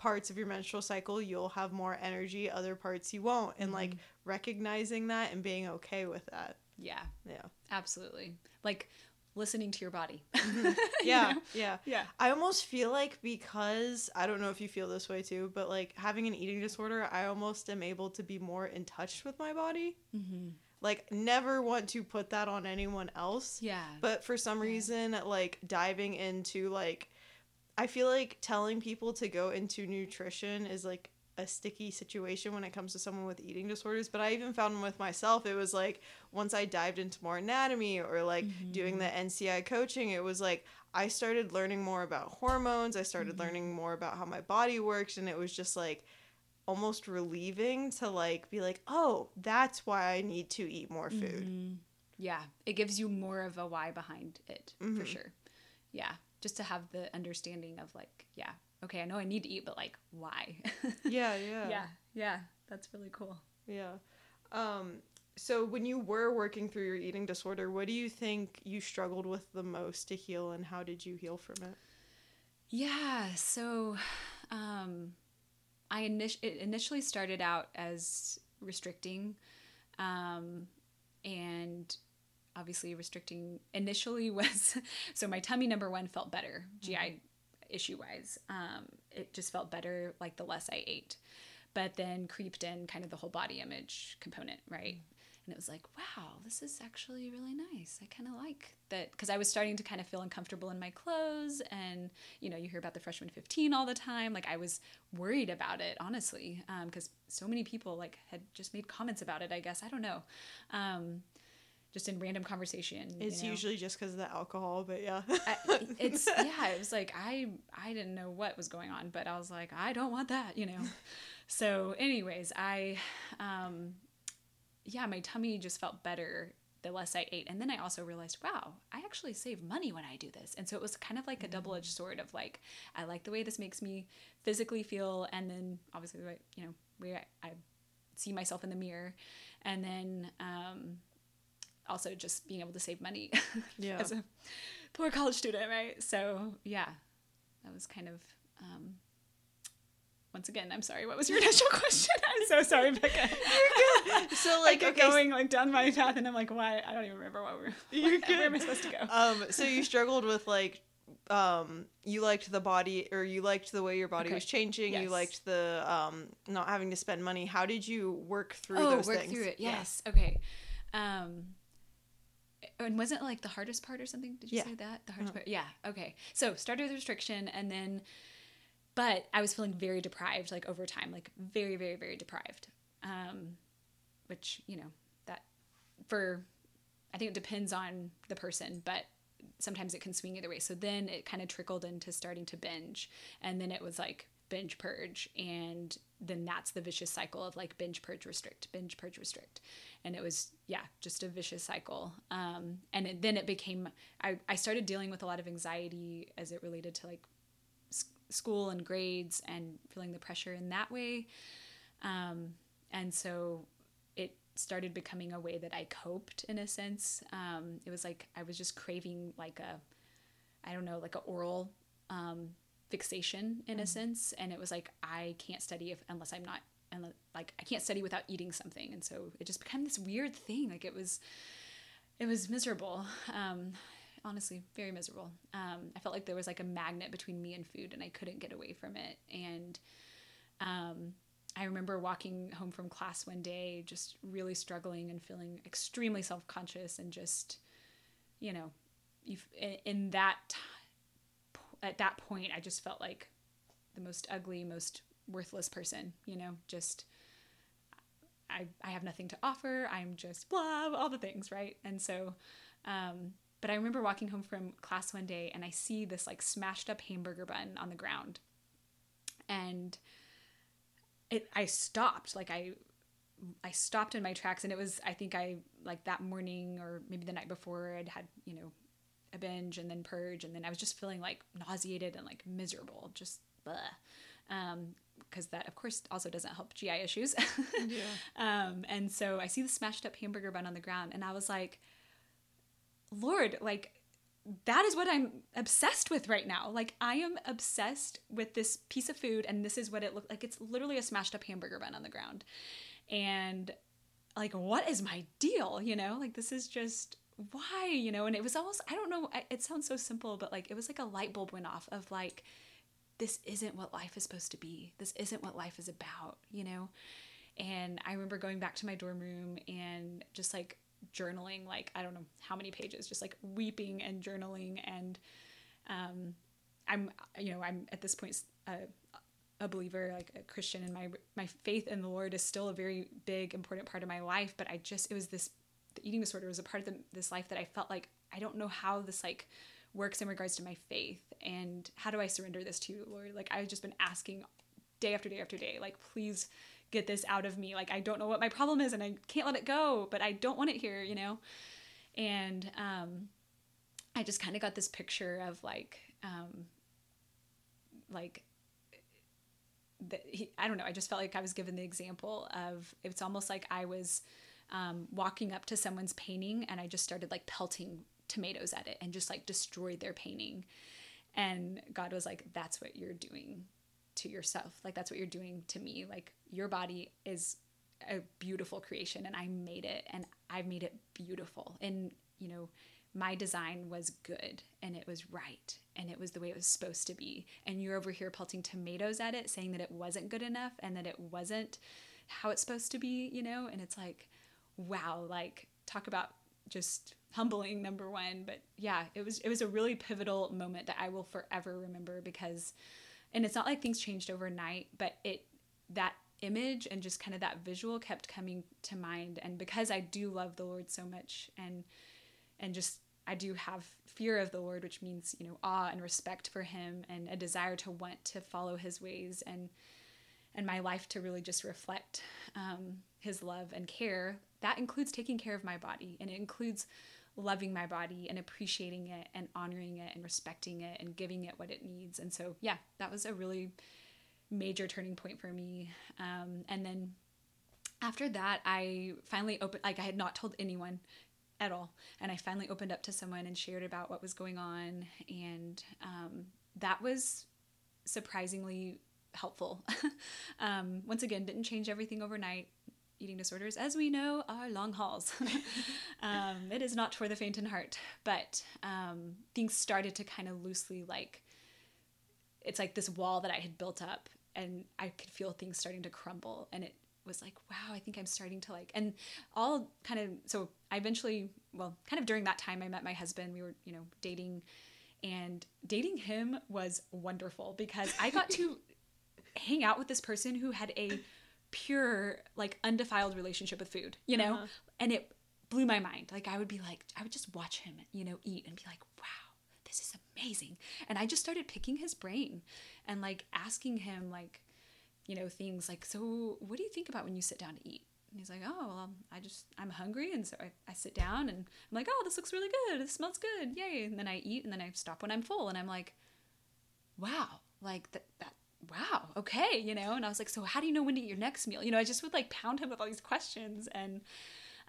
parts of your menstrual cycle you'll have more energy other parts you won't. And mm-hmm. like recognizing that and being okay with that. Yeah. Yeah. Absolutely. Like listening to your body. Mm-hmm. yeah you know? yeah. Yeah. I almost feel like because i don't know if you feel this way too but like having an eating disorder i almost am able to be more in touch with my body. Mm-hmm. like never want to put that on anyone else. Yeah. But for some yeah. reason like diving into like I feel like telling people to go into nutrition is like a sticky situation when it comes to someone with eating disorders but i even found with myself it was like once i dived into more anatomy or like mm-hmm. doing the nci coaching it was like i started learning more about hormones i started mm-hmm. learning more about how my body works and it was just like almost relieving to like be like oh that's why i need to eat more food mm-hmm. yeah it gives you more of a why behind it for mm-hmm. sure yeah just to have the understanding of like, yeah, okay, I know I need to eat, but like, why? yeah, yeah. Yeah, yeah. That's really cool. Yeah. Um, so when you were working through your eating disorder, what do you think you struggled with the most to heal and how did you heal from it? Yeah, so um, I init- it initially started out as restricting um, and obviously restricting initially was so my tummy number one felt better GI mm-hmm. issue wise. Um, it just felt better like the less I ate, but then creeped in kind of the whole body image component, right? Mm-hmm. And it was like, wow, this is actually really nice. I kind of like that because I was starting to kind of feel uncomfortable in my clothes. And, you know, you hear about the freshman 15 all the time. Like, I was worried about it, honestly, because um, so many people, like, had just made comments about it, I guess. I don't know. Um, just in random conversation. It's you know? usually just because of the alcohol, but yeah. I, it's yeah. It was like I I didn't know what was going on, but I was like I don't want that, you know. so, anyways, I um, yeah, my tummy just felt better the less I ate, and then I also realized, wow, I actually save money when I do this, and so it was kind of like a double edged mm. sword of like I like the way this makes me physically feel, and then obviously you know where I, I see myself in the mirror, and then um also just being able to save money yeah. as a poor college student, right? So yeah, that was kind of. Um, once again, I'm sorry. What was your initial question? I'm so sorry, Becca. You're good. So like, okay, going like down my path, and I'm like, why? I don't even remember what we're. You're good. Where am I supposed to go? Um. So you struggled with like, um, you liked the body, or you liked the way your body okay. was changing. Yes. You liked the um, not having to spend money. How did you work through oh, those work things? through it. Yes. Yeah. Okay. Um and wasn't it like the hardest part or something? Did you Yeah. say that? The hardest Uh-huh. part? Yeah. Okay. So started with restriction and then, but I was feeling very deprived, like over time, like very, very, very deprived. Um, which, you know, that for, I think it depends on the person, but sometimes it can swing either way. So then it kind of trickled into starting to binge. And then it was like binge purge. And then that's the vicious cycle of like binge purge restrict, binge purge restrict. And it was, yeah, just a vicious cycle. Um, and it, then it became, I, I started dealing with a lot of anxiety as it related to like school and grades and feeling the pressure in that way. Um, and so it started becoming a way that I coped in a sense. Um, it was like I was just craving like a, I don't know, like a oral um, fixation in a sense, and it was like I can't study if unless I'm not, and like I can't study without eating something, and so it just became this weird thing. Like it was, it was miserable. Um, honestly, very miserable. Um, I felt like there was like a magnet between me and food, and I couldn't get away from it, and um, I remember walking home from class one day, just really struggling and feeling extremely self conscious and just, you know, in, that at that point, I just felt like the most ugly, most worthless person. You know, just I I have nothing to offer. I'm just blah, all the things, right? And so. Um, but I remember walking home from class one day and I see this like smashed up hamburger bun on the ground. And it I stopped like I I stopped in my tracks and it was I think I like that morning or maybe the night before I'd had you know a binge and then purge and then I was just feeling like nauseated and like miserable just blah um because that of course also doesn't help GI issues Yeah. um and so I see the smashed up hamburger bun on the ground and I was like lord like that is what I'm obsessed with right now. Like I am obsessed with this piece of food and this is what it looked like. It's literally a smashed up hamburger bun on the ground. And like what is my deal, you know? Like this is just why, you know? And it was almost I don't know, it sounds so simple, but like it was like a light bulb went off of like this isn't what life is supposed to be. This isn't what life is about, you know? And I remember going back to my dorm room and just like journaling, like, I don't know how many pages, just like weeping and journaling. And um, I'm, you know, I'm at this point a, a believer, like a Christian, and my, my faith in the Lord is still a very big, important part of my life. But I just, it was this, eating disorder was a part of the, this life that I felt like I don't know how this like works in regards to my faith and how do I surrender this to you, Lord? Like I've just been asking day after day after day, like please get this out of me. Like I don't know what my problem is and I can't let it go, but I don't want it here, you know? And um I just kind of got this picture of like um like the, he, I don't know. I just felt like I was given the example of it's almost like I was um, walking up to someone's painting and I just started like pelting tomatoes at it and just like destroyed their painting. And God was like, that's what you're doing to yourself. Like, that's what you're doing to me. Like, your body is a beautiful creation and I made it and I made it beautiful. And, you know, my design was good and it was right and it was the way it was supposed to be. And you're over here pelting tomatoes at it, saying that it wasn't good enough and that it wasn't how it's supposed to be, you know? And it's like, wow, like, talk about just humbling number one. But yeah it was it was a really pivotal moment that i will forever remember because and it's not like things changed overnight but it that image and just kind of that visual kept coming to mind. And because i do love the lord so much and and just i do have fear of the lord which means you know awe and respect for him and a desire to want to follow his ways and and my life to really just reflect um, his love and care that includes taking care of my body and it includes loving my body and appreciating it and honoring it and respecting it and giving it what it needs. And so yeah that was a really major turning point for me. Um, and then after that i finally opened like i had not told anyone at all. And i finally opened up to someone and shared about what was going on. And um, that was surprisingly helpful. Um, once again didn't change everything overnight eating disorders, as we know, are long hauls. um, it is not for the faint in heart, but um, things started to kind of loosely like it's like this wall that I had built up, and I could feel things starting to crumble, and it was like, wow, I think I'm starting to like, and all kind of, so I eventually, well, kind of during that time, I met my husband. We were, you know, dating, and dating him was wonderful because I got to hang out with this person who had a pure, like, undefiled relationship with food, you know? Uh-huh. And it blew my mind. Like, I would be like, I would just watch him, you know, eat and be like, wow, this is amazing. And I just started picking his brain and like asking him, like, you know, things like, so what do you think about when you sit down to eat? And he's like, oh, well, I just, I'm hungry. And so I, I sit down and I'm like, oh, this looks really good. This smells good. Yay. And then I eat and then I stop when I'm full. And I'm like, wow, like that, that, wow, okay, you know? And I was like, so how do you know when to eat your next meal? You know, I just would like pound him with all these questions. And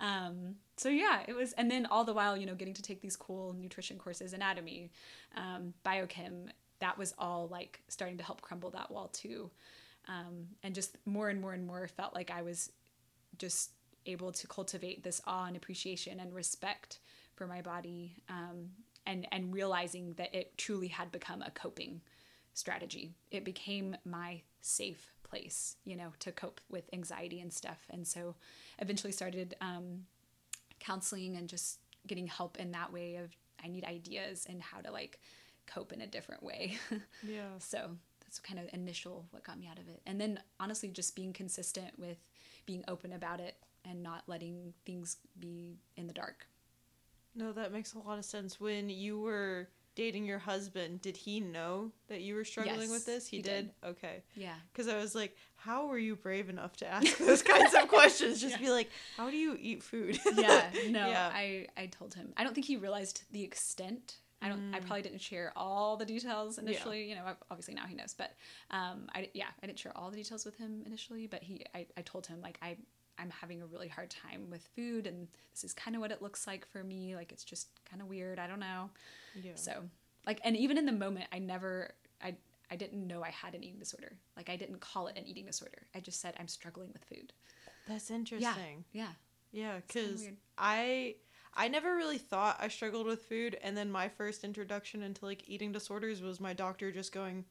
um, so yeah, it was, and then all the while, you know, getting to take these cool nutrition courses, anatomy, um, biochem, that was all like starting to help crumble that wall too. Um, and just more and more and more felt like I was just able to cultivate this awe and appreciation and respect for my body um, and and realizing that it truly had become a coping strategy. It became my safe place you know to cope with anxiety and stuff. And so eventually started um, counseling and just getting help in that way of i need ideas and how to like cope in a different way. Yeah. so that's kind of initial what got me out of it. And then honestly just being consistent with being open about it and not letting things be in the dark. No, that makes a lot of sense. When you were dating your husband, did he know that you were struggling with this? He, he did? did. Okay. yeah Because I was like, how were you brave enough to ask those kinds of questions? Just Yeah. be like, how do you eat food? yeah no Yeah. i i told him i don't think he realized the extent i don't i Mm. probably didn't share all the details initially Yeah. you know obviously now he knows but um i yeah i didn't share all the details with him initially but he i, I told him like i i'm having a really hard time with food and this is kind of what it looks like for me like it's just kind of weird i don't know Yeah. so like and even in the moment i never i i didn't know i had an eating disorder like i didn't call it an eating disorder i just said i'm struggling with food That's interesting. yeah Yeah, kinda because. I I never really thought I struggled with food, and then my first introduction into like eating disorders was my doctor just going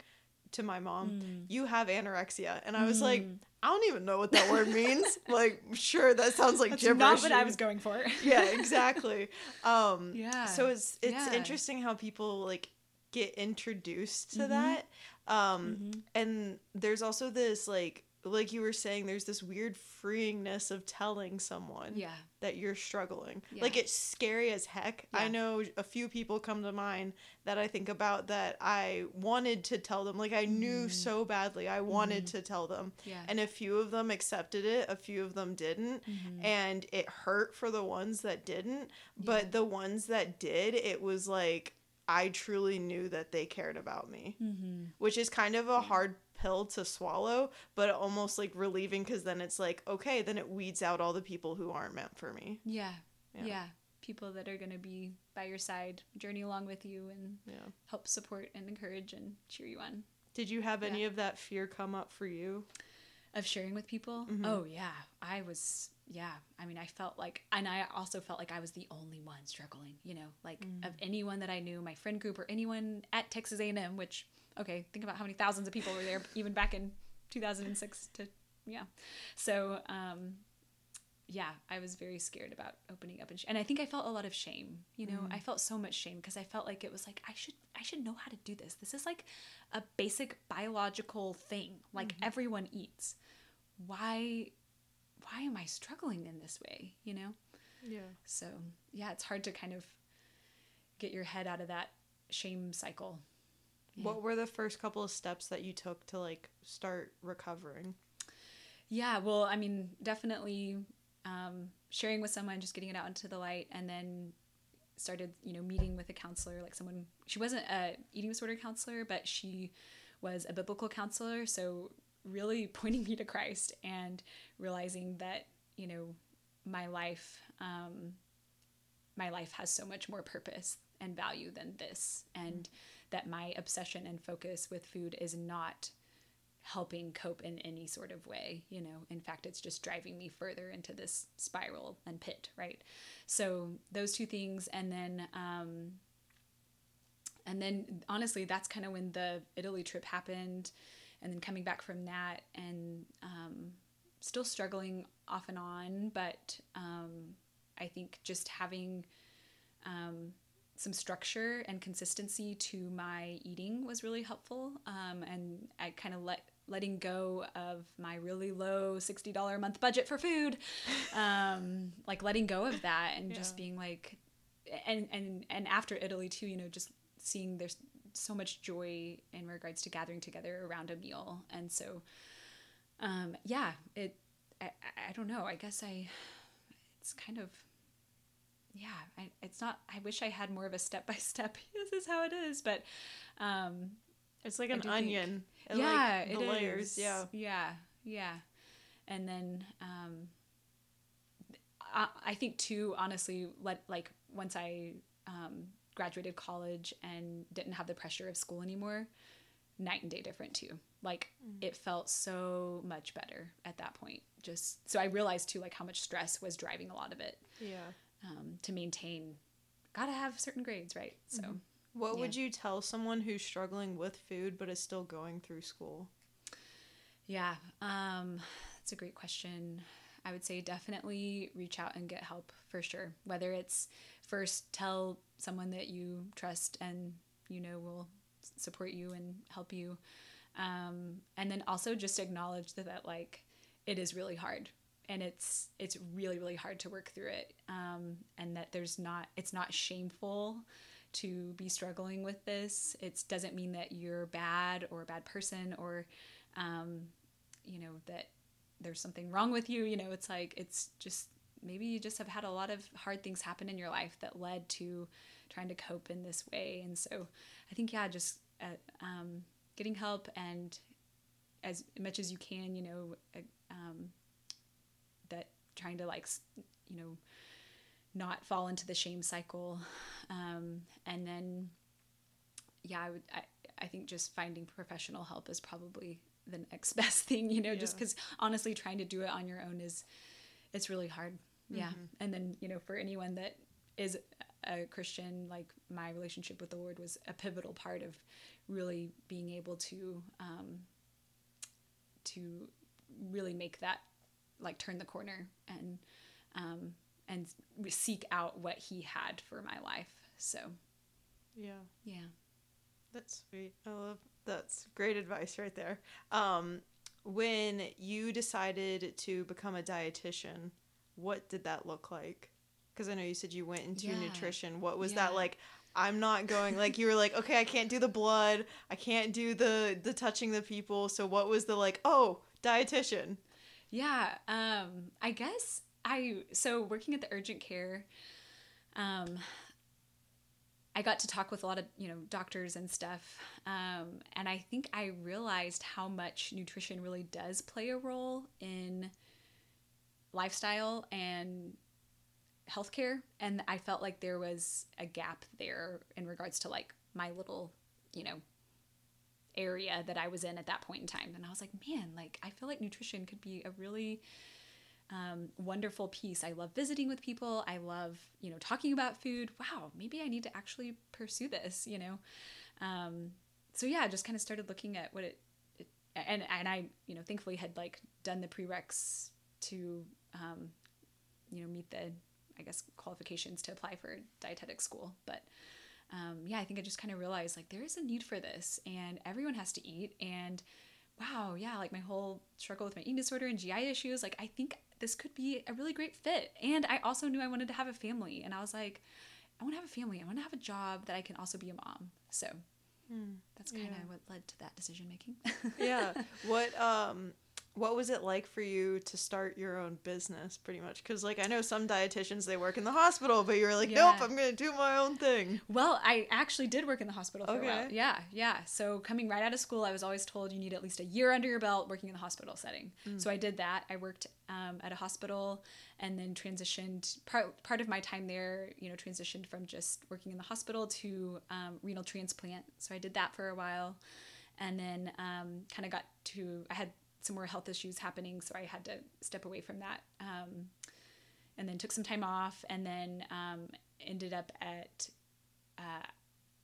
to my mom, Mm. "You have anorexia," and I was like, I don't even know what that word means. like, sure, that sounds like that's gibberish. not what i was going for yeah, exactly. Um, Yeah. So it's it's Yeah. interesting how people like get introduced to Mhm. that. Um, Mhm. and there's also this like like you were saying, there's this weird freeingness of telling someone yeah that you're struggling. Yeah. Like it's scary as heck. I know a few people come to mind that I think about that I wanted to tell them. Like I knew Mhm. so badly I wanted to tell them. yeah And a few of them accepted it, a few of them didn't. Mhm. And it hurt for the ones that didn't. But Yeah. the ones that did, it was like I truly knew that they cared about me, Mhm. which is kind of a Yeah. hard pill to swallow, but almost like relieving because then it's like, okay, then it weeds out all the people who aren't meant for me. yeah Yeah. yeah people that are going to be by your side journey along with you and Yeah. help support and encourage and cheer you on Did you have any Yeah. of that fear come up for you? of sharing with people Mhm. oh yeah i was yeah i mean i felt like and i also felt like i was the only one struggling you know like Mm. of anyone that i knew my friend group or anyone at texas a&m which okay think about how many thousands of people were there even back in 2006 to yeah so um yeah i was very scared about opening up and, sh- and i think i felt a lot of shame you know Mm. i felt so much shame because i felt like it was like i should i should know how to do this this is like a basic biological thing like Mhm. everyone eats why why am i struggling in this way you know Yeah. so yeah it's hard to kind of get your head out of that shame cycle. What were the first couple of steps that you took to like start recovering? Yeah, well, I mean, definitely um, sharing with someone, just getting it out into the light, and then started, you know, meeting with a counselor, like someone. She wasn't a eating disorder counselor, but she was a biblical counselor. So really pointing me to Christ and realizing that you know my life, um, my life has so much more purpose and value than this, and that my obsession and focus with food is not helping cope in any sort of way you know? In fact it's just driving me further into this spiral and pit right? So those two things and then um and then honestly that's kind of when the italy trip happened and then coming back from that and um still struggling off and on, but um, I think just having um, some structure and consistency to my eating was really helpful. Um, and I kind of let letting go of my really low $60 a month budget for food um, like letting go of that and yeah. just being like and and and after italy too you know just seeing there's so much joy in regards to gathering together around a meal and so um, yeah it I, I don't know i guess i it's kind of yeah I, it's not i wish i had more of a step by step this is how it is but um it's like an onion think, yeah like the layers is. yeah. Yeah yeah. And then um I, I think too honestly let like once i um graduated college and didn't have the pressure of school anymore night and day different too. Like mm. it felt so much better at that point just so i realized too like how much stress was driving a lot of it. Yeah um, to maintain gotta have certain grades right? So mm-hmm. what yeah. would you tell someone who's struggling with food but is still going through school? Yeah um that's a great question. I would say definitely reach out and get help for sure. Whether it's first tell someone that you trust and you know will support you and help you. Um, and then also just acknowledge that, that like it is really hard and it's it's really really hard to work through it um, and that there's not it's not shameful to be struggling with this it doesn't mean that you're bad or a bad person or um, you know that there's something wrong with you you know it's like it's just maybe you just have had a lot of hard things happen in your life that led to trying to cope in this way. And so I think, yeah, just uh, um, getting help and as much as you can, you know, uh, um, that trying to like, you know, not fall into the shame cycle. Um, and then, yeah, I would, I, I think just finding professional help is probably the next best thing, you know, yeah. just because honestly, trying to do it on your own is, it's really hard. Yeah. Mm-hmm. And then, you know, for anyone that is a Christian, like my relationship with the Lord was a pivotal part of really being able to um, to really make that like turn the corner and um, and seek out what He had for my life. So, yeah, yeah, that's sweet. I love that's great advice right there. Um, when you decided to become a dietitian, what did that look like? Because I know you said you went into yeah. nutrition. What was yeah. that like? I'm not going like you were like, okay, I can't do the blood, I can't do the the touching the people. So what was the like, oh, dietitian? Yeah, um, I guess I so working at the urgent care, um, I got to talk with a lot of you know doctors and stuff, um, and I think I realized how much nutrition really does play a role in lifestyle and healthcare and I felt like there was a gap there in regards to like my little, you know, area that I was in at that point in time. And I was like, man, like I feel like nutrition could be a really um, wonderful piece. I love visiting with people. I love, you know, talking about food. Wow, maybe I need to actually pursue this, you know? Um, so yeah, just kind of started looking at what it, it, and, and I, you know, thankfully had like done the prereqs to, um, you know, meet the I guess qualifications to apply for dietetic school. But um, yeah, I think I just kind of realized like there is a need for this, and everyone has to eat. And wow, yeah, like my whole struggle with my eating disorder and GI issues, like I think this could be a really great fit. And I also knew I wanted to have a family, and I was like, I want to have a family. I want to have a job that I can also be a mom. So. Hmm. That's kind of yeah. what led to that decision making. yeah. What um what was it like for you to start your own business pretty much? Because like i know some dietitians they work in the hospital but you were like yeah. nope i'm gonna do my own thing. Well i actually did work in the hospital for okay. a while. Yeah yeah. So coming right out of school i was always told you need at least a year under your belt working in the hospital setting. Mm. so i did that. I worked um, at a hospital and then transitioned part, part of my time there you know transitioned from just working in the hospital to um, renal transplant. So i did that for a while and then um, kind of got to i had some more health issues happening, so I had to step away from that. Um, and then took some time off, and then um, ended up at, uh,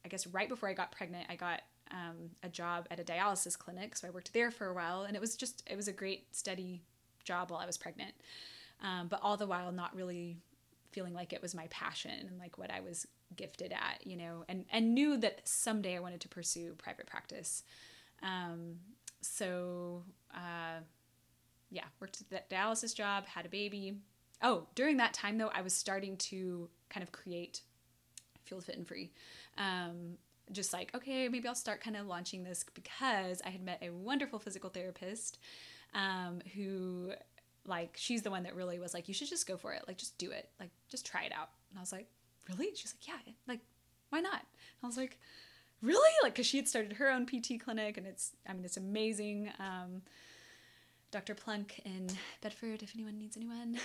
I guess, right before I got pregnant, I got um, a job at a dialysis clinic. So I worked there for a while, and it was just it was a great steady job while I was pregnant. Um, but all the while not really feeling like it was my passion and like what I was gifted at, you know, and, and knew that someday I wanted to pursue private practice. Um, so, uh, yeah, worked at that dialysis job, had a baby. Oh, during that time though, I was starting to kind of create Fueled Fit and Free. Um, just like, okay, maybe I'll start kind of launching this because I had met a wonderful physical therapist um, who, like, she's the one that really was like, you should just go for it. Like, just do it. Like, just try it out. And I was like, really? She's like, yeah, like, why not? And I was like, really? Like, because she had started her own PT clinic and it's, I mean, it's amazing. Um, Dr. Plunk in Bedford, if anyone needs anyone.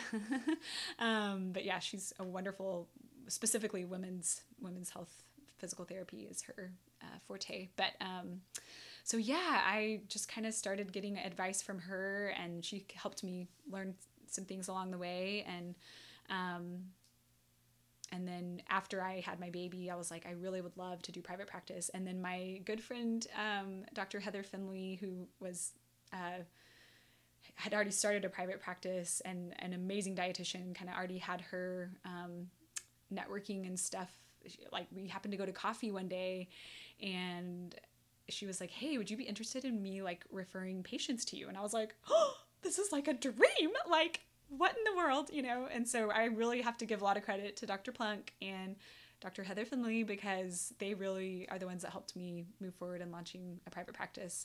um, but yeah, she's a wonderful, specifically women's women's health physical therapy is her uh, forte. But um, so yeah, I just kind of started getting advice from her, and she helped me learn some things along the way. And um, and then after I had my baby, I was like, I really would love to do private practice. And then my good friend, um, Dr. Heather Finley, who was uh, had already started a private practice and an amazing dietitian, kind of already had her um, networking and stuff like we happened to go to coffee one day and she was like, "Hey, would you be interested in me like referring patients to you?" And I was like, "Oh, this is like a dream. Like what in the world, you know?" And so I really have to give a lot of credit to Dr. Plunk and Dr. Heather Finley because they really are the ones that helped me move forward in launching a private practice.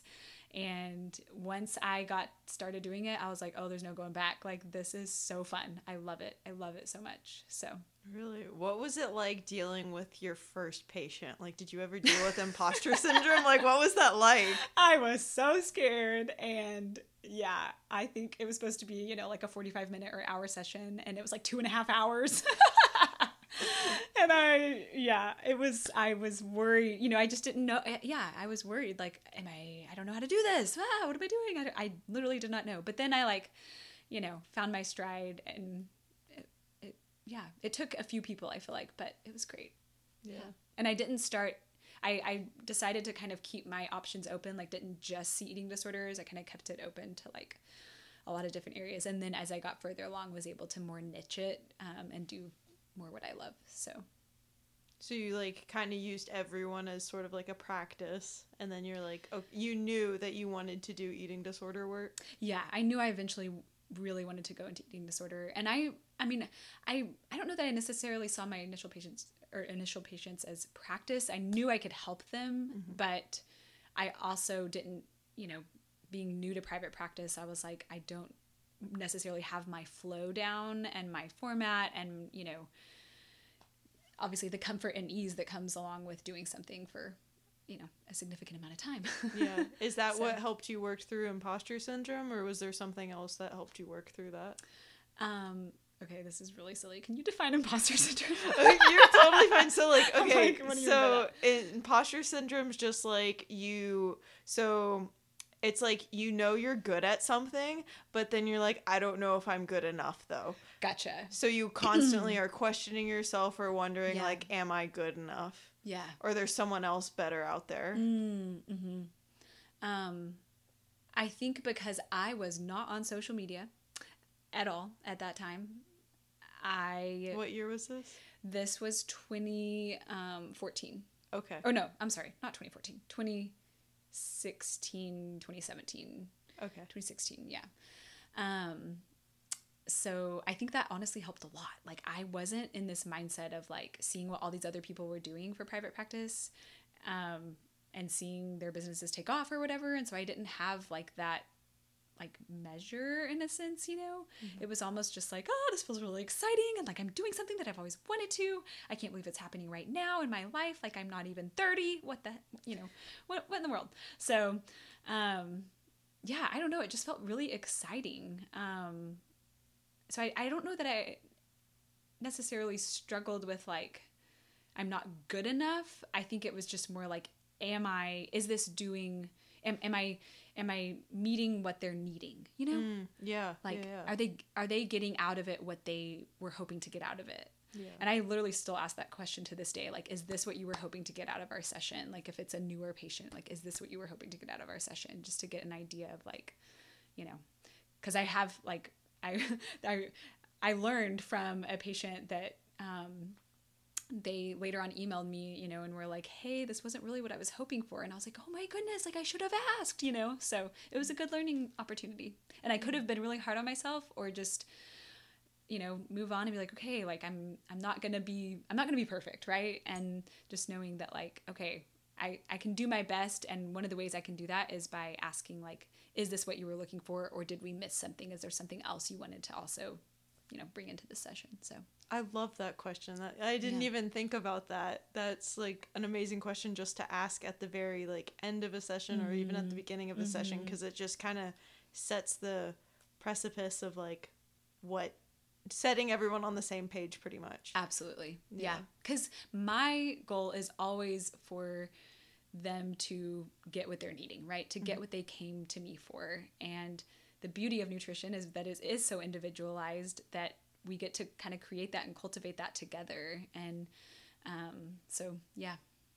And once I got started doing it, I was like, oh, there's no going back. Like, this is so fun. I love it. I love it so much. So, really, what was it like dealing with your first patient? Like, did you ever deal with imposter syndrome? Like, what was that like? I was so scared. And yeah, I think it was supposed to be, you know, like a 45 minute or hour session, and it was like two and a half hours. and I, yeah, it was, I was worried, you know, I just didn't know. Eh, yeah, I was worried. Like, am I, I don't know how to do this. Ah, what am I doing? I, I literally did not know. But then I, like, you know, found my stride and it, it, yeah, it took a few people, I feel like, but it was great. Yeah. yeah. And I didn't start, I, I decided to kind of keep my options open, like, didn't just see eating disorders. I kind of kept it open to like, a lot of different areas and then as i got further along was able to more niche it um, and do more what I love. So so you like kind of used everyone as sort of like a practice and then you're like oh you knew that you wanted to do eating disorder work? Yeah, I knew I eventually really wanted to go into eating disorder. And I I mean, I I don't know that I necessarily saw my initial patients or initial patients as practice. I knew I could help them, mm-hmm. but I also didn't, you know, being new to private practice, I was like I don't necessarily have my flow down and my format and you know obviously the comfort and ease that comes along with doing something for you know a significant amount of time. Yeah. Is that so, what helped you work through imposter syndrome or was there something else that helped you work through that? Um okay this is really silly. Can you define imposter syndrome? You're totally fine. So like okay like, so imposter syndrome is just like you so it's like you know you're good at something, but then you're like, I don't know if I'm good enough though. Gotcha. So you constantly are questioning yourself or wondering yeah. like, am I good enough? Yeah. Or there's someone else better out there. Mm, hmm Um, I think because I was not on social media at all at that time. I. What year was this? This was 2014. Um, okay. Or no, I'm sorry, not 2014. 20. 2016, 2017. Okay. 2016, yeah. Um, so I think that honestly helped a lot. Like I wasn't in this mindset of like seeing what all these other people were doing for private practice, um, and seeing their businesses take off or whatever. And so I didn't have like that like measure in a sense, you know? Mm-hmm. It was almost just like, oh, this feels really exciting and like I'm doing something that I've always wanted to. I can't believe it's happening right now in my life. Like I'm not even 30. What the, you know, what what in the world? So, um yeah, I don't know, it just felt really exciting. Um so I I don't know that I necessarily struggled with like I'm not good enough. I think it was just more like am I is this doing am, am I am I meeting what they're needing? You know? Mm, yeah. Like yeah, yeah. are they are they getting out of it what they were hoping to get out of it? Yeah. And I literally still ask that question to this day. Like, is this what you were hoping to get out of our session? Like, if it's a newer patient, like, is this what you were hoping to get out of our session? Just to get an idea of, like, you know, because I have like I I I learned from a patient that um, they later on emailed me, you know, and were like, "Hey, this wasn't really what I was hoping for," and I was like, "Oh my goodness, like I should have asked," you know. So it was a good learning opportunity, and I could have been really hard on myself, or just you know move on and be like okay like i'm i'm not gonna be i'm not gonna be perfect right? And just knowing that like okay I, I can do my best. And one of the ways i can do that is by asking like is this what you were looking for? Or did we miss something? Is there something else you wanted to also you know bring into the session? So I love that question. That I didn't Yeah. even think about that. That's like an amazing question just to ask at the very like end of a session or even at the mm-hmm. beginning of a session mm-hmm. because it just kind of sets the precipice of like what setting everyone on the same page pretty much. Absolutely. Yeah. Yeah. Because my goal is always for them to get what they're needing, right? To get mm-hmm. what they came to me for. And the beauty of nutrition is that it is so individualized that we get to kind of create that and cultivate that together. And um, so, yeah.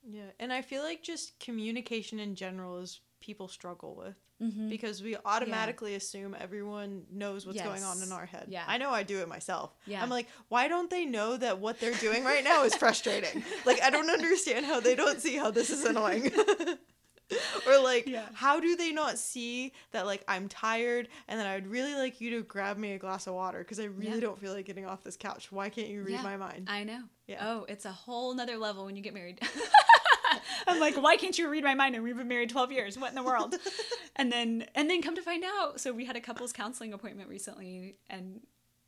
Yeah, and I feel like just communication in general is people struggle with Mm-hmm. because we automatically assume everyone knows what's going on in our head. Yeah. I know I do it myself. Yeah. I'm like, why don't they know that what they're doing right now is frustrating? like I don't understand how they don't see how this is annoying. or like Yeah. how do they not see that like I'm tired and that I would really like you to grab me a glass of water because I really Yeah. don't feel like getting off this couch. Why can't you read Yeah. my mind? I know. Yeah. Oh, it's a whole nother level when you get married. I'm like, why can't you read my mind? And we've been married 12 years. What in the world? and then, and then come to find out. So we had a couples counseling appointment recently, and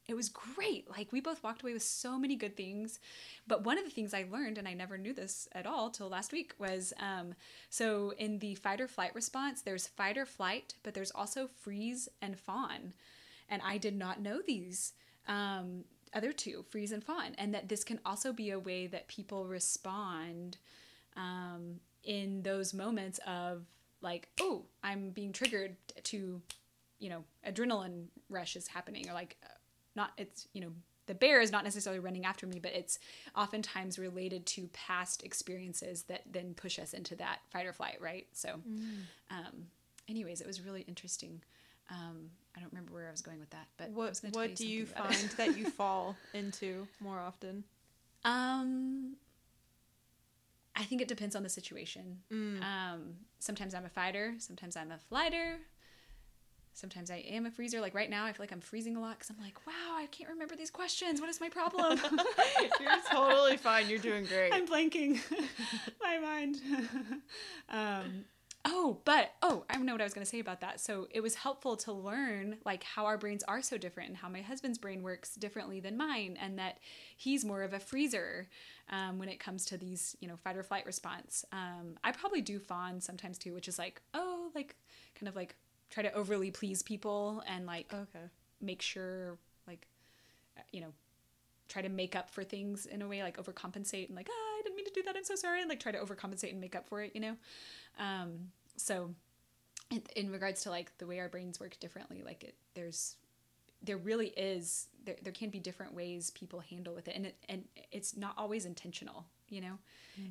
it was great. Like we both walked away with so many good things. But one of the things I learned, and I never knew this at all till last week, was um, so in the fight or flight response, there's fight or flight, but there's also freeze and fawn. And I did not know these um, other two, freeze and fawn, and that this can also be a way that people respond um, in those moments of like, oh, I'm being triggered to, you know, adrenaline rush is happening, or like, not it's you know. The bear is not necessarily running after me, but it's oftentimes related to past experiences that then push us into that fight or flight, right? So, um, anyways, it was really interesting. Um, I don't remember where I was going with that, but what was gonna tell what do you about it. find that you fall into more often? Um, I think it depends on the situation. Mm. Um, sometimes I'm a fighter, sometimes I'm a flighter. Sometimes I am a freezer. Like right now, I feel like I'm freezing a lot because I'm like, wow, I can't remember these questions. What is my problem? You're totally fine. You're doing great. I'm blanking my mind. um, oh, but oh, I know what I was going to say about that. So it was helpful to learn like how our brains are so different and how my husband's brain works differently than mine, and that he's more of a freezer um, when it comes to these, you know, fight or flight response. Um, I probably do fawn sometimes too, which is like, oh, like kind of like try to overly please people and like Okay. make sure like uh, you know try to make up for things in a way like overcompensate and like ah, i didn't mean to do that. I'm so sorry. And like try to overcompensate and make up for it you know? Um so in, in regards to like the way our brains work differently like it there's there really is there, there can be different ways people handle with it. And it, and it's not always intentional you know?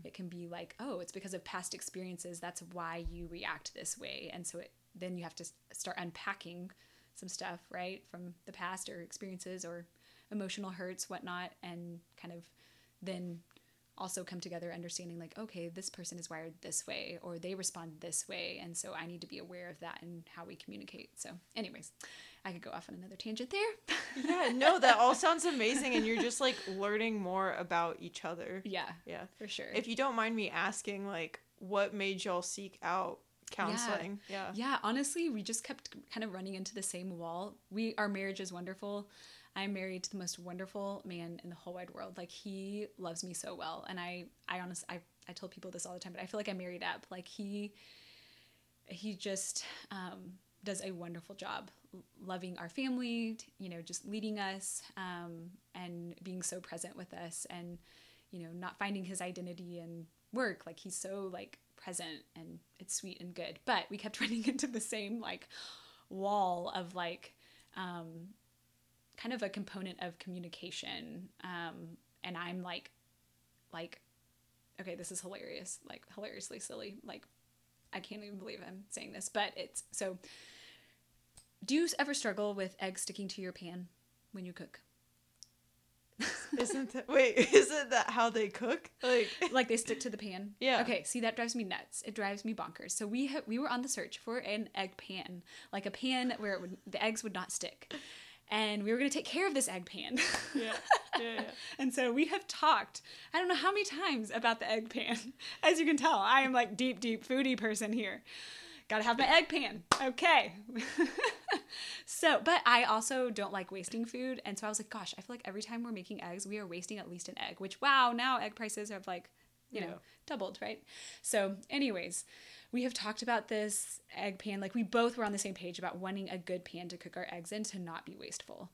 It can be like oh it's because of past experiences. That's why you react this way. And so it then you have to start unpacking some stuff right from the past or experiences or emotional hurts whatnot and kind of then also come together understanding like okay this person is wired this way or they respond this way and so i need to be aware of that and how we communicate so anyways i could go off on another tangent there Yeah, no, that all sounds amazing, and you're just like learning more about each other. yeah Yeah. for sure If you don't mind me asking, like, what made y'all seek out counseling? Yeah. Yeah, honestly, we just kept kind of running into the same wall. We our marriage is wonderful. I'm married to the most wonderful man in the whole wide world. Like he loves me so well, and I I honestly I I tell people this all the time, but I feel like I'm married up. Like he he just um, does a wonderful job loving our family, you know, just leading us um, and being so present with us, and you know, not finding his identity in work. Like he's so like present and it's sweet and good. But we kept running into the same like wall of like um, kind of a component of communication. Um, and I'm like, like, okay, this is hilarious, like hilariously silly. Like, I can't even believe I'm saying this, but it's so Do you ever struggle with eggs sticking to your pan when you cook? isn't that wait? Isn't that how they cook? Like, like they stick to the pan. Yeah. Okay. See, that drives me nuts. It drives me bonkers. So we ha- we were on the search for an egg pan, like a pan where it would, the eggs would not stick, and we were going to take care of this egg pan. yeah, yeah, yeah. and so we have talked. I don't know how many times about the egg pan. As you can tell, I am like deep, deep foodie person here. Got to have my egg pan. Okay. so, but I also don't like wasting food. And so I was like, gosh, I feel like every time we're making eggs, we are wasting at least an egg, which, wow, now egg prices have like, you know, Yeah. doubled, right? So, anyways, we have talked about this egg pan. Like, we both were on the same page about wanting a good pan to cook our eggs in to not be wasteful.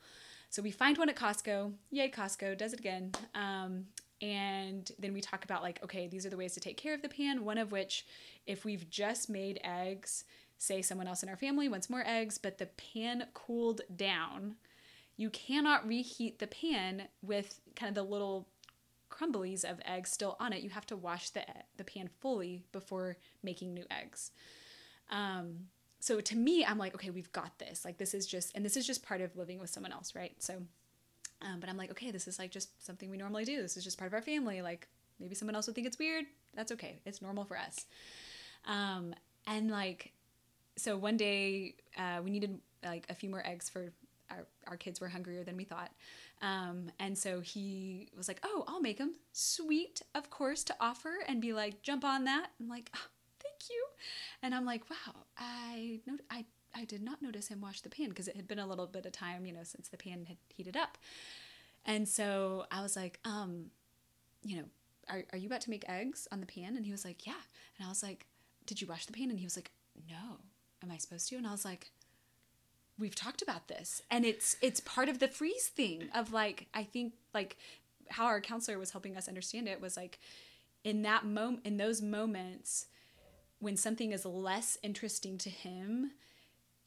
So, we find one at Costco. Yay, Costco does it again. Um, and then we talk about, like, okay, these are the ways to take care of the pan. One of which, if we've just made eggs, say someone else in our family wants more eggs, but the pan cooled down, you cannot reheat the pan with kind of the little crumblies of eggs still on it. You have to wash the the pan fully before making new eggs. Um, so to me, I'm like, okay, we've got this. Like this is just, and this is just part of living with someone else, right? So, um, but I'm like, okay, this is like just something we normally do. This is just part of our family. Like maybe someone else would think it's weird. That's okay. It's normal for us. Um, and like, so one day uh, we needed like a few more eggs for our, our kids were hungrier than we thought. Um, and so he was like, oh, I'll make them sweet, of course, to offer and be like, jump on that. I'm like, oh, thank you. And I'm like, wow, I know, I, I did not notice him wash the pan because it had been a little bit of time, you know, since the pan had heated up. And so I was like, um, you know, are, are you about to make eggs on the pan? And he was like, yeah. And I was like, did you wash the pan? And he was like, no. Am I supposed to? And I was like, we've talked about this and it's it's part of the freeze thing of like i think like how our counselor was helping us understand it was like in that moment in those moments when something is less interesting to him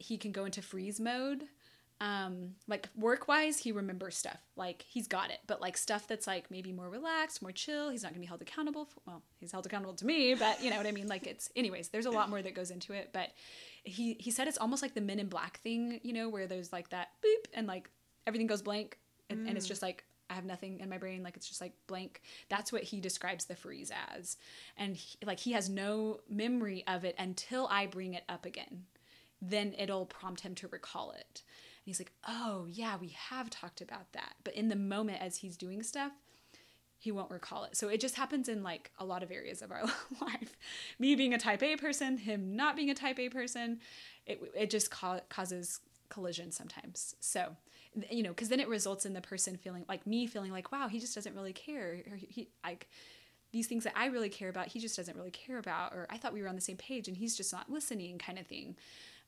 he can go into freeze mode. Um like work wise he remembers stuff. Like he's got it. But like stuff that's like maybe more relaxed more chill he's not gonna be held accountable for well he's held accountable to me but you know what i mean? Like it's anyways there's a lot more that goes into it. But he he said it's almost like the men in black thing you know where there's like that beep and like everything goes blank and, and it's just like I have nothing in my brain. Like it's just like blank. That's what he describes the freeze as. And he, like he has no memory of it until I bring it up again then it'll prompt him to recall it and he's like oh yeah we have talked about that but in the moment as he's doing stuff he won't recall it. So it just happens in like a lot of areas of our life. Me being a type A person, him not being a type A person, it, it just ca- causes collision sometimes. So, you know, because then it results in the person feeling like me feeling like, wow, he just doesn't really care. Or he, like, these things that I really care about, he just doesn't really care about. Or I thought we were on the same page and he's just not listening, kind of thing.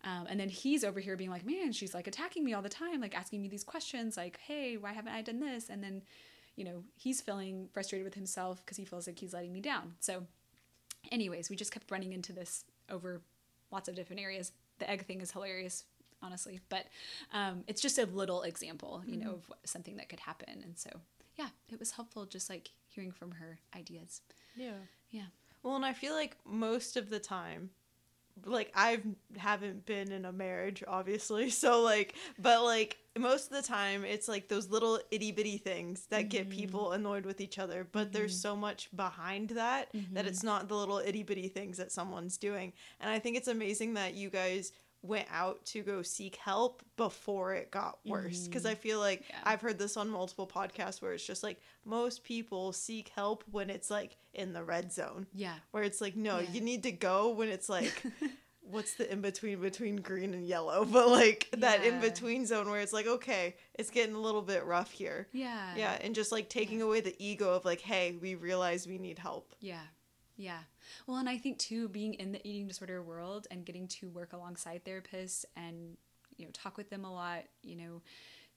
Um, and then he's over here being like, man, she's like attacking me all the time, like asking me these questions, like, hey, why haven't I done this? And then, you know, he's feeling frustrated with himself because he feels like he's letting me down. So, anyways, we just kept running into this over lots of different areas. The egg thing is hilarious, honestly, but um, it's just a little example, you know, of something that could happen. And so, yeah, it was helpful just like hearing from her ideas. Yeah. Yeah. Well, and I feel like most of the time, like I've haven't been in a marriage, obviously. So like, but like most of the time, it's like those little itty bitty things that get mm-hmm. people annoyed with each other. But there's mm-hmm. so much behind that that mm-hmm. it's not the little itty bitty things that someone's doing. And I think it's amazing that you guys went out to go seek help before it got worse because mm-hmm. i feel like Yeah. i've heard this on multiple podcasts where it's just like most people seek help when it's like in the red zone Yeah. where it's like no Yeah. you need to go when it's like what's the in between between green and yellow but like that in between zone where it's like okay it's getting a little bit rough here Yeah. yeah and just like taking away the ego of like hey we realize we need help Yeah. Yeah. Well, and I think too, being in the eating disorder world and getting to work alongside therapists and, you know, talk with them a lot, you know,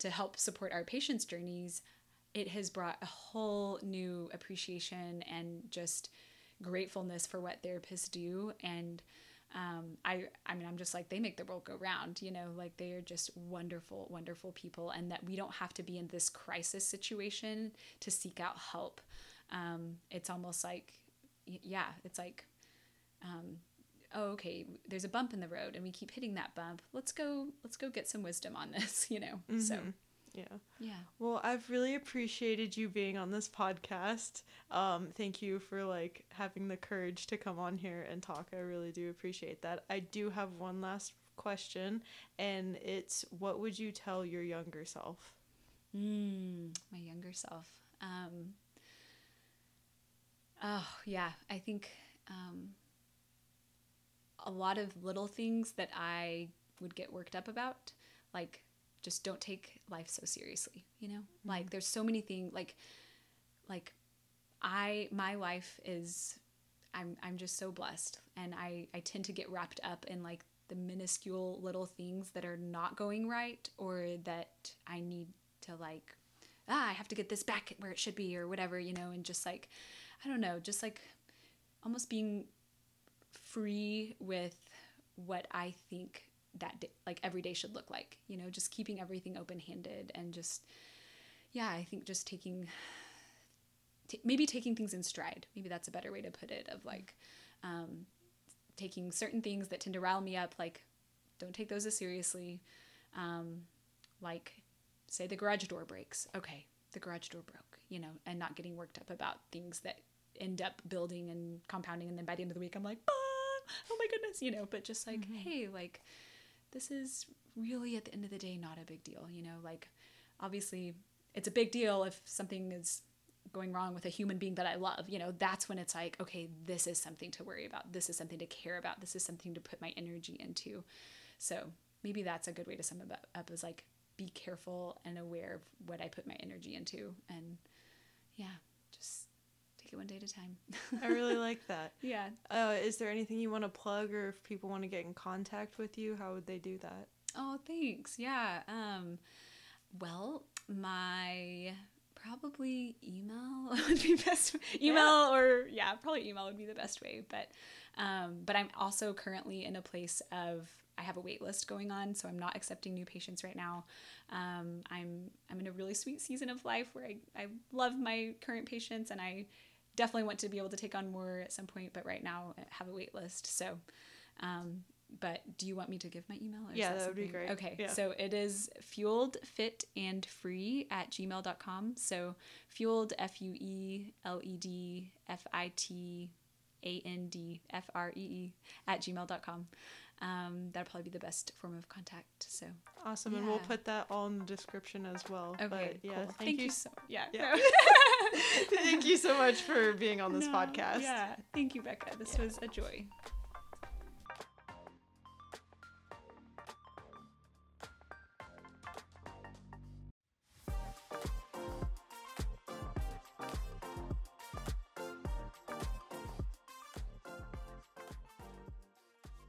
to help support our patients' journeys, it has brought a whole new appreciation and just gratefulness for what therapists do. And, um, I, I mean, I'm just like, they make the world go round, you know, like they are just wonderful, wonderful people. And that we don't have to be in this crisis situation to seek out help. Um, it's almost like, yeah, it's like um, oh, okay, there's a bump in the road and we keep hitting that bump. Let's go, let's go get some wisdom on this, you know? Mm-hmm. So, yeah. Yeah. Well, I've really appreciated you being on this podcast. Um, thank you for like having the courage to come on here and talk. I really do appreciate that. I do have one last question, and it's what would you tell your younger self? Mm, my younger self. Um, oh, yeah. I think um, a lot of little things that I would get worked up about, like just don't take life so seriously, you know? Mm-hmm. Like there's so many things like like I my life is I'm I'm just so blessed and I I tend to get wrapped up in like the minuscule little things that are not going right or that I need to like ah I have to get this back where it should be or whatever, you know, and just like I don't know, just like almost being free with what I think that day, like every day should look like you know just keeping everything open handed and just yeah i think just taking t- maybe taking things in stride maybe that's a better way to put it of like um, taking certain things that tend to rile me up like don't take those as seriously um, like say the garage door breaks okay the garage door broke you know and not getting worked up about things that end up building and compounding and then by the end of the week i'm like ah, oh my goodness you know but just like mm-hmm. hey like this is really at the end of the day not a big deal you know like obviously it's a big deal if something is going wrong with a human being that I love, you know, that's when it's like, okay, this is something to worry about. This is something to care about. This is something to put my energy into. So maybe that's a good way to sum it up is like be careful and aware of what I put my energy into. And yeah, take it one day at a time. I really like that. Yeah. Uh, is there anything you want to plug, or if people want to get in contact with you, how would they do that? Oh, thanks. Yeah. Um, well, my probably email would be best. Email yeah. or yeah, probably email would be the best way. But um, but I'm also currently in a place of I have a wait list going on, so I'm not accepting new patients right now. Um, I'm I'm in a really sweet season of life where I, I love my current patients and I definitely want to be able to take on more at some point, but right now I have a wait list. So, um, but do you want me to give my email? yeah, that, that would be great. Okay, yeah. so it is fueled fit and free at gmail.com. So fueled, F U E L E D F I T A N D F R E E at gmail.com um, that'll probably be the best form of contact. So awesome, yeah. and we'll put that all in the description as well. Okay, but, yeah, cool. thank, thank, you. so yeah, yeah. No. thank you so much for being on this no, podcast. Yeah, thank you, Becca. This yeah. was a joy.